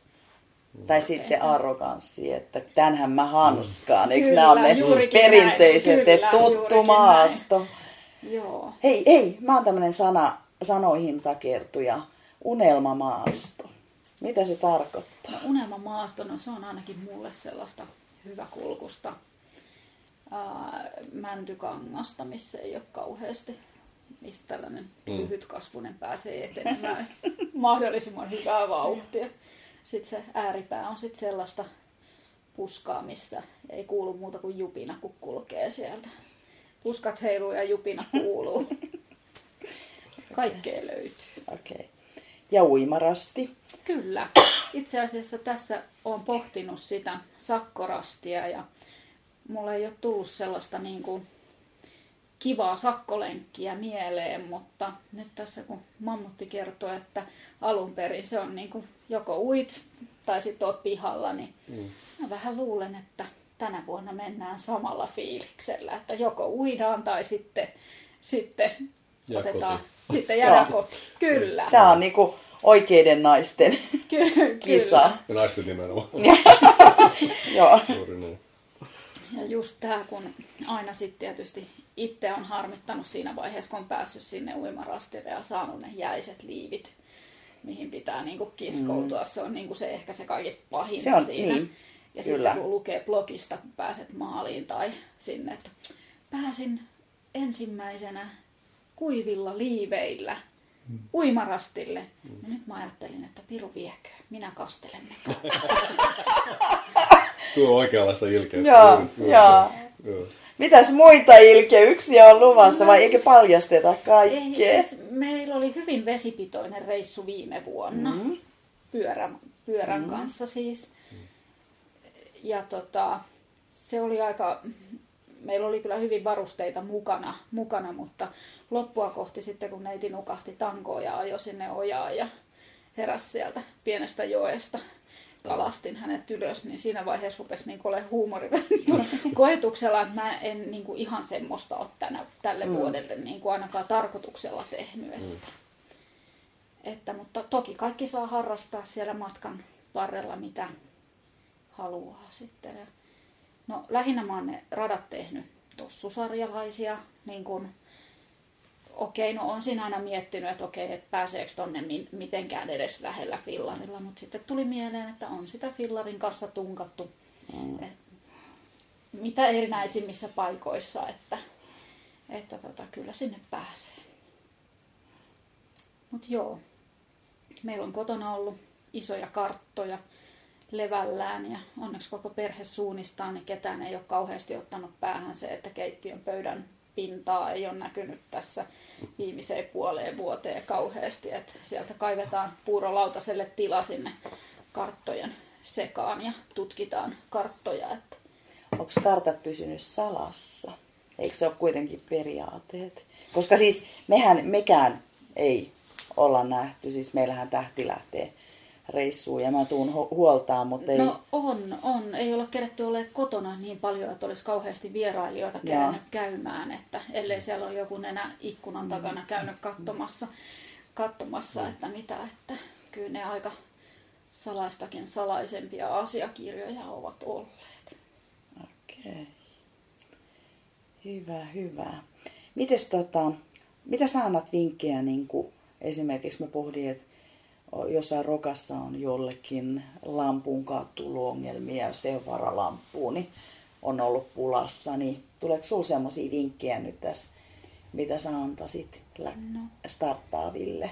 Speaker 1: Tai sitten se arroganssi, että tänhän mä hanskaan. Eikö
Speaker 2: Kyllä,
Speaker 1: nämä ole ne perinteiset,
Speaker 2: näin.
Speaker 1: että
Speaker 2: Kyllä,
Speaker 1: tuttu maasto.
Speaker 2: Joo.
Speaker 1: Hei, hei, mä oon tämmönen sana, sanoihin takertuja. Unelmamaasto. Mitä se tarkoittaa?
Speaker 2: No, unelmamaasto, no se on ainakin mulle sellaista hyväkulkusta ää, mäntykangasta, missä ei ole kauheasti, mistä tällainen
Speaker 3: Mm.
Speaker 2: mm. lyhytkasvunen pääsee etenemään mahdollisimman hyvää vauhtia. Sitten se ääripää on sitten sellaista puskaa, mistä ei kuulu muuta kuin jupina, kun kulkee sieltä. Puskat heiluu ja jupina kuuluu. Kaikkea löytyy.
Speaker 1: Okei. Okay. Ja uimarasti.
Speaker 2: Kyllä. Itse asiassa tässä olen pohtinut sitä sakkorastia ja mulla ei ole tullut sellaista niin kuin kivaa sakkolenkkiä mieleen, mutta nyt tässä kun Mammutti kertoo, että alun perin se on niin kuin joko uit tai sitten oot pihalla, niin
Speaker 3: Mm.
Speaker 2: mä vähän luulen, että tänä vuonna mennään samalla fiiliksellä, että joko uidaan tai sitten, sitten
Speaker 3: Jää
Speaker 2: otetaan,
Speaker 3: kotiin.
Speaker 2: sitten jäädään kotiin. Kyllä.
Speaker 1: Tämä on niinku oikeiden naisten
Speaker 2: Ky-
Speaker 1: kisa.
Speaker 3: Ja naisten nimenomaan.
Speaker 1: Joo.
Speaker 3: Juuri niin.
Speaker 2: Ja just tämä, kun aina sitten tietysti itse on harmittanut siinä vaiheessa, kun on päässyt sinne uimarastille ja saanut ne jäiset liivit, mihin pitää niinku kiskoutua. Mm. Se on niinku se ehkä se kaikista
Speaker 1: Se on,
Speaker 2: siinä.
Speaker 1: niin,
Speaker 2: ja
Speaker 1: kyllä.
Speaker 2: sitten kun lukee blogista, kun pääset maaliin tai sinne, että pääsin ensimmäisenä kuivilla liiveillä uimarastille. Mm. Ja nyt mä ajattelin, että Piru viekö, minä kastelen ne
Speaker 3: Tuo on oikeanlaista ilkeyttä.
Speaker 1: Joo, joo. Mitäs muita ilkeyksiä on luvassa vai eikö paljasteta
Speaker 2: Ei,
Speaker 1: kaikkea?
Speaker 2: siis meillä oli hyvin vesipitoinen reissu viime vuonna. Mm. Pyörän, pyörän mm. kanssa siis. Ja tota, se oli aika, meillä oli kyllä hyvin varusteita mukana, mukana, mutta loppua kohti sitten kun neiti nukahti tankoon ja ajoi sinne ojaan ja heräsi sieltä pienestä joesta, kalastin hänet ylös, niin siinä vaiheessa rupesi niin olemaan huumori niinku koetuksella, että mä en niin kuin ihan semmoista ole tänä, tälle mm. vuodelle niin kuin ainakaan tarkoituksella tehnyt. Että, mm. että, mutta toki kaikki saa harrastaa siellä matkan varrella, mitä haluaa sitten. Ja, no lähinnä mä oon ne radat tehnyt tossusarjalaisia, niin kuin okei, no on siinä aina miettinyt, että okei, että pääseekö tonne mi- mitenkään edes lähellä fillarilla, mutta sitten tuli mieleen, että on sitä fillarin kanssa tunkattu mm. mitä erinäisimmissä paikoissa, että, että tota, kyllä sinne pääsee. Mutta joo, meillä on kotona ollut isoja karttoja levällään ja onneksi koko perhe suunnistaa, niin ketään ei ole kauheasti ottanut päähän se, että keittiön pöydän pintaa ei ole näkynyt tässä viimeiseen puoleen vuoteen kauheasti, että sieltä kaivetaan puurolautaselle tila sinne karttojen sekaan ja tutkitaan karttoja. Että
Speaker 1: Onko kartat pysynyt salassa? Eikö se ole kuitenkin periaatteet? Koska siis mehän, mekään ei olla nähty, siis meillähän tähti lähtee reissuun ja mä tuun huoltaan, mutta ei...
Speaker 2: No on, on. Ei olla keretty olla kotona niin paljon, että olisi kauheasti vierailijoita kerennyt käymään, että ellei siellä ole joku nenä ikkunan mm. takana käynyt katsomassa, katsomassa että mitä, että kyllä ne aika salaistakin salaisempia asiakirjoja ovat olleet.
Speaker 1: Okei. Okay. Hyvä, hyvä. Mites tota, mitä sä annat vinkkejä, niin esimerkiksi mä pohdin, että jossain rokassa on jollekin lampun kattuloongelmia, jos ei ole niin on ollut pulassa, niin tuleeko sinulla sellaisia vinkkejä nyt tässä, mitä sä antaisit no. starttaaville?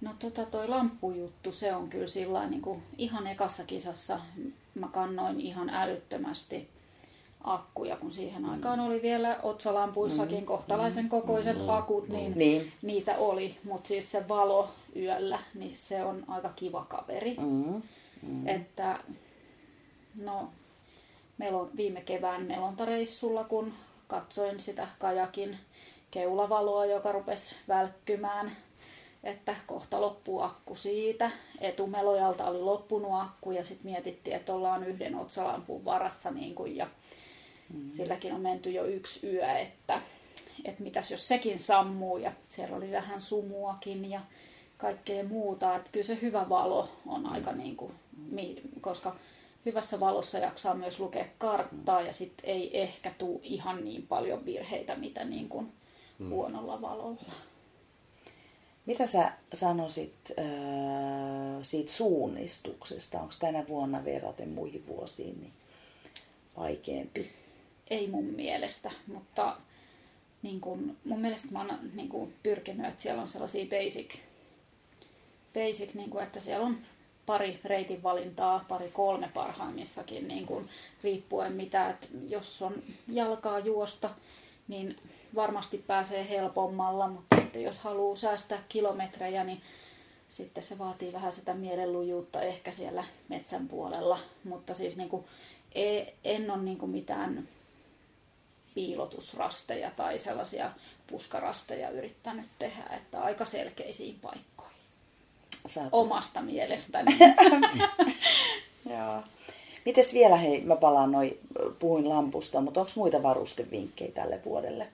Speaker 2: No tota toi lamppujuttu, se on kyllä sillä niin kuin ihan ekassa kisassa mä kannoin ihan älyttömästi akkuja, kun siihen mm. aikaan oli vielä otsalampuissakin mm. kohtalaisen kokoiset mm. akut, niin, niin niitä oli. Mutta siis se valo yöllä, niin se on aika kiva kaveri. Mm. Mm. Että no, melon, viime kevään melontareissulla, kun katsoin sitä kajakin keulavaloa, joka rupesi välkkymään, että kohta loppuu akku siitä. Etumelojalta oli loppunut akku ja sitten mietittiin, että ollaan yhden otsalampun varassa niin kuin, ja Mm. Silläkin on menty jo yksi yö, että, että mitäs jos sekin sammuu ja siellä oli vähän sumuakin ja kaikkea muuta. Että kyllä se hyvä valo on aika niin kuin, koska hyvässä valossa jaksaa myös lukea karttaa ja sitten ei ehkä tule ihan niin paljon virheitä, mitä niin kuin mm. huonolla valolla.
Speaker 1: Mitä sä sanoisit äh, siitä suunnistuksesta? Onko tänä vuonna verraten muihin vuosiin niin vaikeampi?
Speaker 2: Ei mun mielestä, mutta niin kun, mun mielestä mä oon niin kun, pyrkinyt, että siellä on sellaisia basic, basic niin kun, että siellä on pari reitin valintaa, pari kolme parhaimmissakin, niin kun, riippuen mitä, että jos on jalkaa juosta, niin varmasti pääsee helpommalla, mutta että jos haluaa säästää kilometrejä, niin sitten se vaatii vähän sitä mielenlujuutta ehkä siellä metsän puolella, mutta siis niin kuin, en ole niin kuin mitään piilotusrasteja tai sellaisia puskarasteja yrittänyt tehdä, että aika selkeisiin paikkoihin. Saatu. Omasta mielestäni.
Speaker 1: Joo. Mites vielä, hei, mä palaan noin, puhuin lampusta, mutta onko muita varustevinkkejä tälle vuodelle?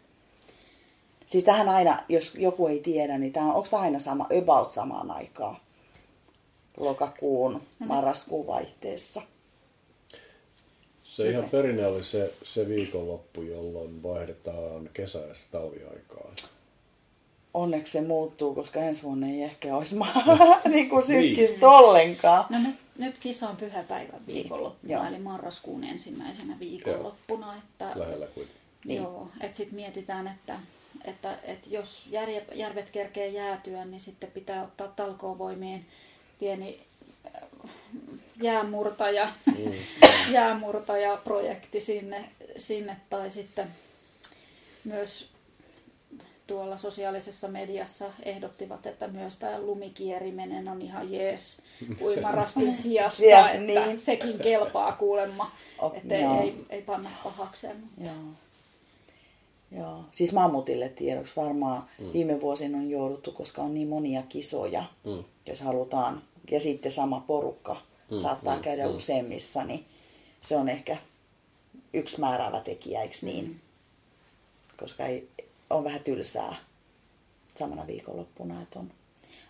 Speaker 1: Siis tähän aina, jos joku ei tiedä, niin tämä, onko tämä aina sama, about samaan aikaan? Lokakuun, no marraskuun vaihteessa.
Speaker 3: Se ihan perinne oli se, se viikonloppu, jolloin vaihdetaan kesäistä talviaikaan.
Speaker 1: Onneksi se muuttuu, koska ensi vuonna ei ehkä olisi niin kuin sykkistä niin. ollenkaan.
Speaker 2: No nyt, nyt kisa on pyhäpäivän niin, viikonloppuna, niin. eli marraskuun ensimmäisenä viikonloppuna. Että,
Speaker 3: Lähellä kuin.
Speaker 2: Niin. Joo, että sitten mietitään, että, että, että jos järvet kerkee jäätyä, niin sitten pitää ottaa talkoovoimiin pieni jäämurtaja, mm. jäämurtaja-projekti sinne, sinne tai sitten myös tuolla sosiaalisessa mediassa ehdottivat, että myös tämä lumikieriminen on ihan jees uimarastin sijasta, yes, että niin. sekin kelpaa kuulemma, oh, että ei, ei, ei panna pahakseen. Mutta... Joo.
Speaker 1: Joo. Siis mammutille tiedoksi varmaan mm. viime vuosina on jouduttu, koska on niin monia kisoja, mm. jos halutaan, ja sitten sama porukka mm, saattaa mm, käydä mm. useimmissa, niin se on ehkä yksi määräävä tekijä, eikö niin? Mm. Koska ei, on vähän tylsää samana viikonloppuna, että on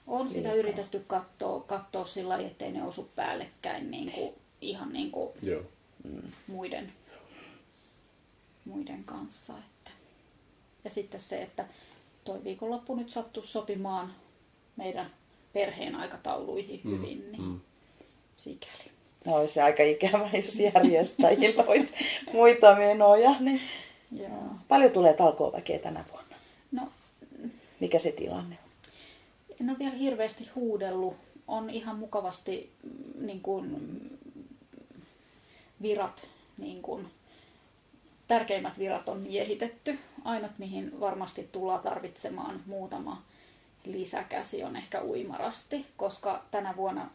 Speaker 2: on liikaa. sitä yritetty katsoa, katsoa sillä lailla, ettei ne osu päällekkäin niin kuin, ihan niin kuin Joo. Muiden, muiden kanssa. Että. Ja sitten se, että toi viikonloppu nyt sattuu sopimaan meidän perheen aikatauluihin mm, hyvin, niin mm sikäli.
Speaker 1: No olisi se aika ikävä, jos järjestäjillä olisi muita menoja. Niin... Joo. Paljon tulee talkooväkeä tänä vuonna? No, Mikä se tilanne on?
Speaker 2: En ole vielä hirveästi huudellut. On ihan mukavasti mm, niin kuin, virat, niin kuin, tärkeimmät virat on miehitetty. Ainut, mihin varmasti tullaan tarvitsemaan muutama lisäkäsi on ehkä uimarasti, koska tänä vuonna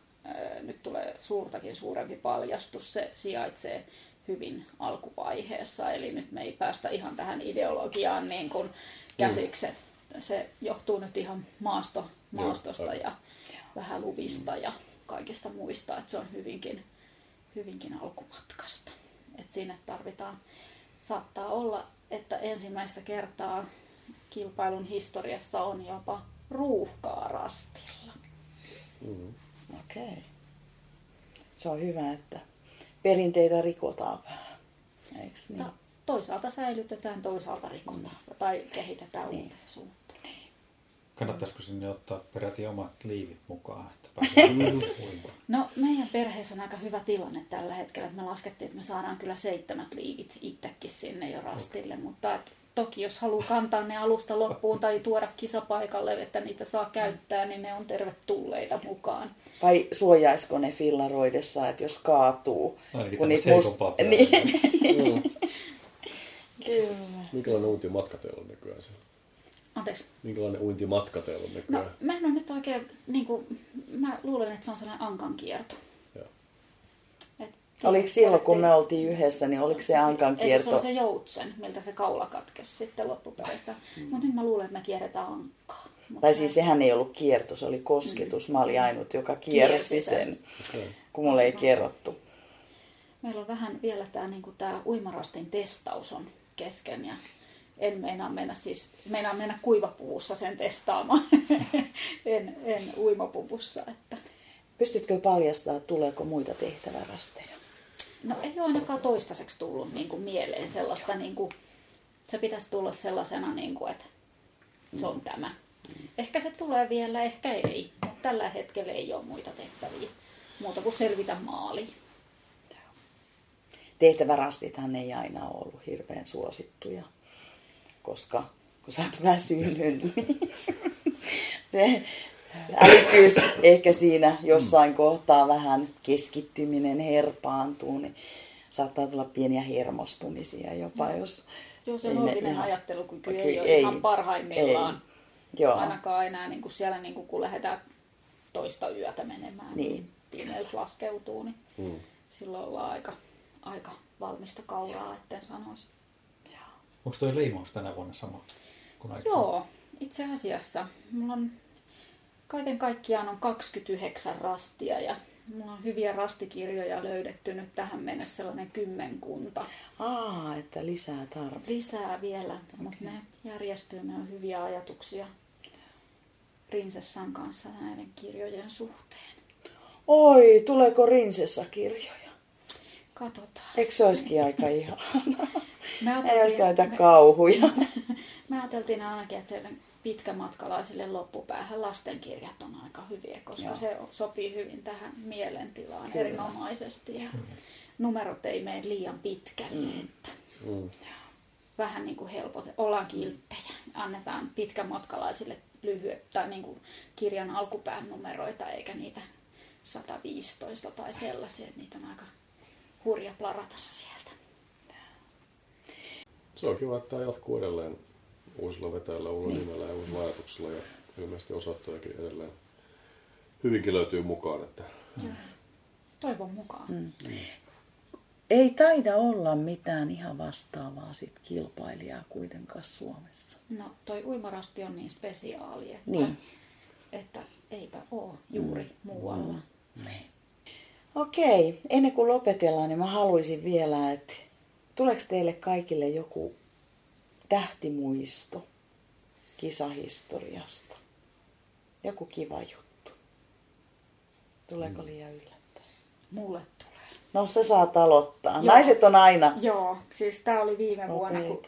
Speaker 2: nyt tulee suurtakin suurempi paljastus. Se sijaitsee hyvin alkuvaiheessa, eli nyt me ei päästä ihan tähän ideologiaan niin kuin käsiksi. Mm. Se johtuu nyt ihan maasto, maastosta Joo, ja vähän luvista ja kaikista muista, että se on hyvinkin, hyvinkin alkumatkasta. Et sinne tarvitaan, saattaa olla, että ensimmäistä kertaa kilpailun historiassa on jopa ruuhkaa rastilla.
Speaker 1: Mm. Okei. Okay. Se on hyvä, että perinteitä rikotaan vähän. Eikö niin? No,
Speaker 2: toisaalta säilytetään, toisaalta rikotaan mm. tai kehitetään niin. uuteen suuntaan. Niin.
Speaker 4: Kannattaisiko sinne ottaa peräti omat liivit mukaan, että
Speaker 2: No meidän perheessä on aika hyvä tilanne tällä hetkellä, että me laskettiin, että me saadaan kyllä seitsemät liivit itsekin sinne jo rastille, okay. mutta et toki jos haluaa kantaa ne alusta loppuun tai tuoda kisapaikalle, että niitä saa käyttää, niin ne on tervetulleita mukaan.
Speaker 1: Vai suojaisiko ne fillaroidessa, että jos kaatuu?
Speaker 4: Ainakin kun niitä must... niin.
Speaker 3: Kyllä. Minkälainen uintimatka teillä on nykyään siellä?
Speaker 2: Anteeksi?
Speaker 3: Minkälainen uintimatka teillä on nykyään?
Speaker 2: No, mä en ole nyt oikein, niin kuin, mä luulen, että se on sellainen ankan kierto.
Speaker 1: Oliko silloin, kun me oltiin yhdessä, niin oliko se Ankan kierto?
Speaker 2: se on se joutsen, miltä se kaula katkesi sitten loppupeleissä. Mm. Mutta nyt mä luulen, että me kierretään Ankkaa.
Speaker 1: tai siis sehän ei ollut kierto, se oli kosketus. Mm. Mä olin ainut, joka kiersi sen, okay. kun mulle ei kerrottu.
Speaker 2: Meillä on vähän vielä tämä niinku tää uimarastin testaus on kesken ja en meinaa mennä, siis, meinaa mennä kuivapuvussa sen testaamaan, en, en uimapuvussa. Että.
Speaker 1: Pystytkö paljastamaan, tuleeko muita tehtävärasteja?
Speaker 2: No ei ole ainakaan toistaiseksi tullut niin kuin mieleen sellaista, niin kuin, se pitäisi tulla sellaisena, niin kuin, että se on tämä. Ehkä se tulee vielä, ehkä ei, mutta tällä hetkellä ei ole muita tehtäviä, muuta kuin selvitä maaliin.
Speaker 1: Tehtävärastithan ei aina ole ollut hirveän suosittuja, koska kun sä oot väsynyt, niin se älykkyys ehkä siinä jossain mm. kohtaa vähän keskittyminen herpaantuu, niin saattaa tulla pieniä hermostumisia jopa, jos...
Speaker 2: Joo, se looginen ihan, ajattelukyky ei, ei ole ei, ihan parhaimmillaan. Ei. Joo. Ainakaan enää niin kuin siellä, niin kuin, kun lähdetään toista yötä menemään, niin, niin pimeys laskeutuu, niin mm. silloin ollaan aika, aika valmista kauraa, etten sanoisi.
Speaker 4: Onko tuo leimaus tänä vuonna sama kuin
Speaker 2: Joo, itse asiassa. Mulla on kaiken kaikkiaan on 29 rastia ja mulla on hyviä rastikirjoja löydetty nyt tähän mennessä sellainen kymmenkunta.
Speaker 1: Aa, että lisää tarvitsee.
Speaker 2: Lisää vielä, okay. mutta ne järjestyy, ne on hyviä ajatuksia Rinsessan kanssa näiden kirjojen suhteen.
Speaker 1: Oi, tuleeko Rinsessa-kirjoja?
Speaker 2: Katsotaan.
Speaker 1: Eikö se olisikin aika ihanaa? Ei olisi käytä kauhuja.
Speaker 2: Me ajateltiin ainakin, että se pitkämatkalaisille loppupäähän lastenkirjat on aika hyviä, koska Joo. se sopii hyvin tähän mielentilaan Kyllä. erinomaisesti. Ja numerot ei mene liian pitkälle. Mm. Että mm. Vähän niin kuin helpot, ollaan kilttejä. Annetaan pitkämatkalaisille lyhyet tai niin kuin kirjan alkupään numeroita eikä niitä 115 tai sellaisia, että niitä on aika hurja plarata sieltä.
Speaker 3: Se on kiva, että tämä jatkuu edelleen uusilla vetäjillä, uudella niin. nimellä ja uusilla ajatuksilla ja ilmeisesti osoittajakin edelleen hyvinkin löytyy mukaan. Että...
Speaker 2: Toivon mukaan. Mm. Mm.
Speaker 1: Ei taida olla mitään ihan vastaavaa sit kilpailijaa kuitenkaan Suomessa.
Speaker 2: No toi uimarasti on niin spesiaali, että, niin. että eipä ole juuri mm. muualla. Mm. Niin.
Speaker 1: Okei, ennen kuin lopetellaan, niin mä haluaisin vielä, että tuleeko teille kaikille joku tähtimuisto kisahistoriasta. Joku kiva juttu. Tuleeko mm. liian yllättäen?
Speaker 2: Mulle tulee.
Speaker 1: No se saa aloittaa. Joo. Naiset on aina.
Speaker 2: Joo, siis tämä oli viime vuonna, kun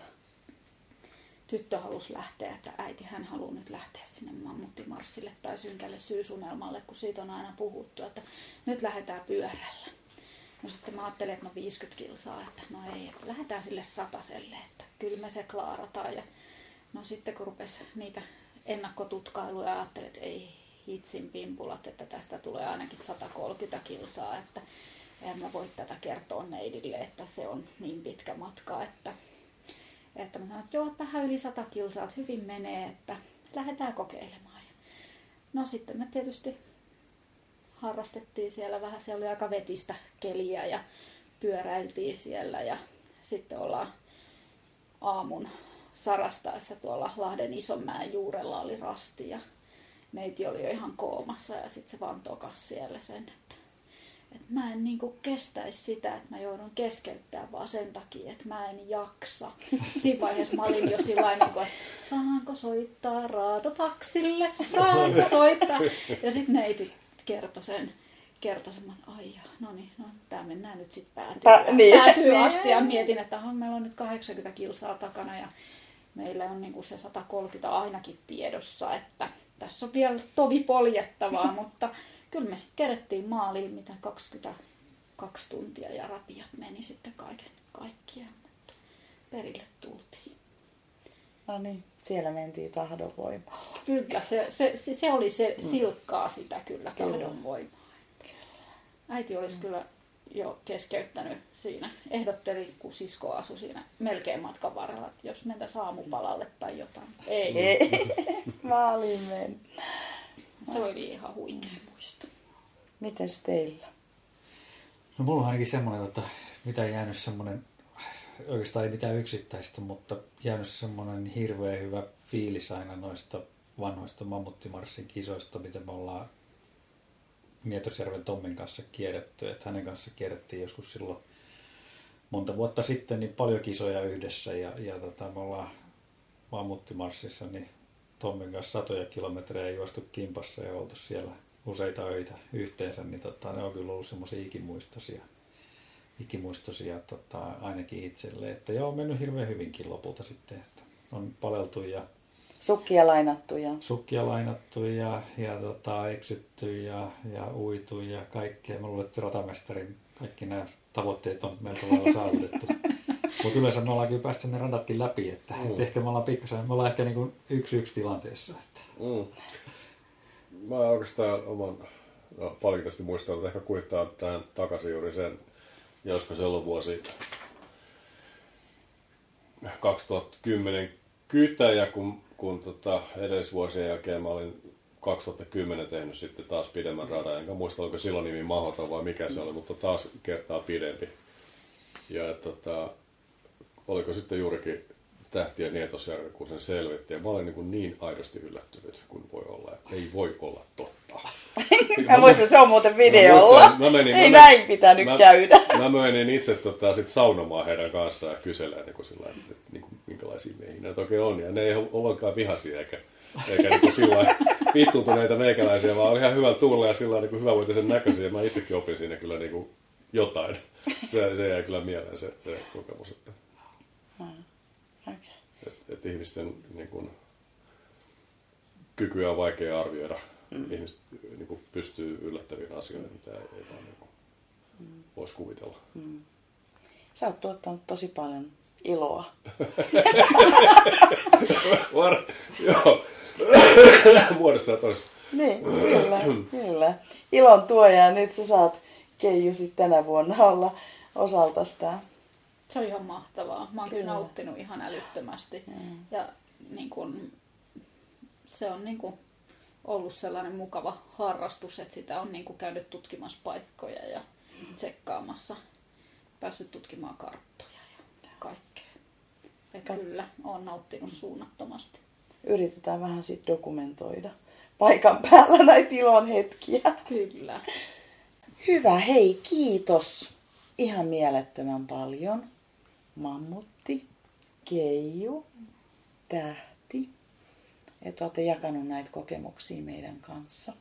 Speaker 2: tyttö halusi lähteä, että äiti hän haluaa nyt lähteä sinne mammuttimarssille tai synkälle syysunelmalle, kun siitä on aina puhuttu, että nyt lähdetään pyörällä. No sitten mä ajattelin, että no 50 kilsaa, että no ei, että lähdetään sille sataselle, että kyllä me se klaarataan. Ja no sitten kun rupesi niitä ennakkotutkailuja, ajattelin, että ei hitsin pimpulat, että tästä tulee ainakin 130 kilsaa, että en mä voi tätä kertoa neidille, että se on niin pitkä matka, että, että mä sanoin, että joo, vähän yli 100 kilsaa, että hyvin menee, että lähdetään kokeilemaan. No sitten me tietysti harrastettiin siellä vähän, se oli aika vetistä keliä ja pyöräiltiin siellä ja sitten ollaan aamun sarastaessa tuolla Lahden Isonmäen juurella oli rasti ja neiti oli jo ihan koomassa ja sitten se vaan tokas siellä sen, että, että mä en niinku kestäisi sitä, että mä joudun keskeyttämään vaan sen takia, että mä en jaksa. Siinä vaiheessa mä olin jo sillä niin kuin, että saanko soittaa raatotaksille, saanko soittaa. Ja sitten neiti kertoi sen, kertoi sen, että ai no niin, no tää mennään nyt sitten päätyy,
Speaker 1: Pä- niin.
Speaker 2: päätyy
Speaker 1: Niin.
Speaker 2: asti ja mietin, että aha, meillä on nyt 80 kilsaa takana ja meillä on niinku se 130 ainakin tiedossa, että tässä on vielä tovi poljettavaa, mutta kyllä me sitten kerettiin maaliin mitä 22 tuntia ja rapiat meni sitten kaiken kaikkiaan, mutta perille tultiin.
Speaker 1: No niin, siellä mentiin tahdon voimalla.
Speaker 2: Kyllä, se, se, se, oli se silkkaa sitä kyllä
Speaker 1: Kyllä.
Speaker 2: tahdon voimaa. Äiti olisi kyllä jo keskeyttänyt siinä. Ehdotteli, kun sisko asui siinä melkein matkan varrella, että jos mentäisiin aamupalalle tai jotain. Ei,
Speaker 1: Ei, maaliin mennä.
Speaker 2: se oli ihan huikea muisto.
Speaker 1: Mites teillä?
Speaker 4: No mulla on ainakin semmoinen, että mitä jäänyt semmoinen, oikeastaan ei mitään yksittäistä, mutta jäänyt semmoinen hirveän hyvä fiilis aina noista vanhoista mammuttimarssin kisoista, mitä me ollaan Mietosjärven Tommin kanssa kierretty. Että hänen kanssa kierrettiin joskus silloin monta vuotta sitten niin paljon kisoja yhdessä ja, ja tota, me ollaan mammuttimarssissa niin Tommin kanssa satoja kilometrejä juostu kimpassa ja oltu siellä useita öitä yhteensä, niin tota, ne on kyllä ollut semmoisia ikimuistoisia, ikimuistoisia tota, ainakin itselle. Että joo, on mennyt hirveän hyvinkin lopulta sitten, että on paleltu ja
Speaker 1: Sukkia lainattu ja...
Speaker 4: sukkia lainattu ja, ja tota, eksytty ja, ja uitu ja kaikkea. Mä luulen, että ratamestarin kaikki nämä tavoitteet on melko lailla saavutettu. Mutta yleensä me ollaan kyllä päästy ne radatkin läpi, että, mm. että ehkä me ollaan pikkasen, me ollaan ehkä niin kuin yksi yksi tilanteessa. Että.
Speaker 3: Mm. Mä oikeastaan oman no, paljon tästä muistan, mutta ehkä kuittaa tähän takaisin juuri sen, ja olisiko se ollut vuosi 2010 kytäjä, kun, kun tota, edellisvuosien jälkeen mä olin 2010 tehnyt sitten taas pidemmän radan, enkä muista oliko silloin nimi Mahdoton vai mikä se oli, mutta taas kertaa pidempi. Ja tota, oliko sitten juurikin Tähtien Nietosjärvi, kun sen selvitti. Ja mä olin niin, niin aidosti yllättynyt kuin voi olla. Että ei voi olla totta.
Speaker 1: Mä muistan, se on muuten videolla.
Speaker 3: muistan, mä menin-
Speaker 1: Ei
Speaker 3: mä
Speaker 1: näin pitänyt
Speaker 3: mä,
Speaker 1: käydä.
Speaker 3: Mä menin itse tota, sit saunomaan heidän kanssaan ja kyselemään, niin kuin sillä, että, niin kuin, minkälaisia miehiä näitä oikein on. Ja ne ei ole ollenkaan vihaisia eikä, eikä niin sillä lailla vittuuntuneita meikäläisiä, vaan oli ihan hyvällä tuulella ja sillä niin kuin hyvävoitisen näköisiä. Ja mä itsekin opin siinä kyllä niin kuin jotain. Se, se jäi kyllä mieleen se, se kokemus, että. Että, ihmisten niin kuin, kykyä on vaikea arvioida. Mm. Ihmiset niin kuin, pystyy yllättäviin asioihin, mitä ei, ei vaan niin kuin, voisi kuvitella.
Speaker 1: Sä oot tuottanut tosi paljon iloa.
Speaker 3: Var, joo. Muodossa ja toisessa.
Speaker 1: Niin, kyllä, kyllä. Ilon tuoja ja nyt sä saat Keiju sit tänä vuonna olla osalta sitä.
Speaker 2: Se on ihan mahtavaa. Mä oon kyllä
Speaker 1: Kyllä.
Speaker 2: nauttinut ihan älyttömästi. Ja niin kun, se on niin kun, ollut sellainen mukava harrastus, että sitä on niin kun, käynyt tutkimassa paikkoja ja tsekkaamassa. Päässyt tutkimaan karttoja ja kaikkea. Et
Speaker 1: Kat-
Speaker 2: kyllä, oon nauttinut suunnattomasti.
Speaker 1: Yritetään vähän sit dokumentoida paikan päällä näitä ilon hetkiä.
Speaker 2: Kyllä.
Speaker 1: Hyvä, hei, kiitos ihan mielettömän paljon. Mammutti, Keiju, Tähti, että olette jakanut näitä kokemuksia meidän kanssa.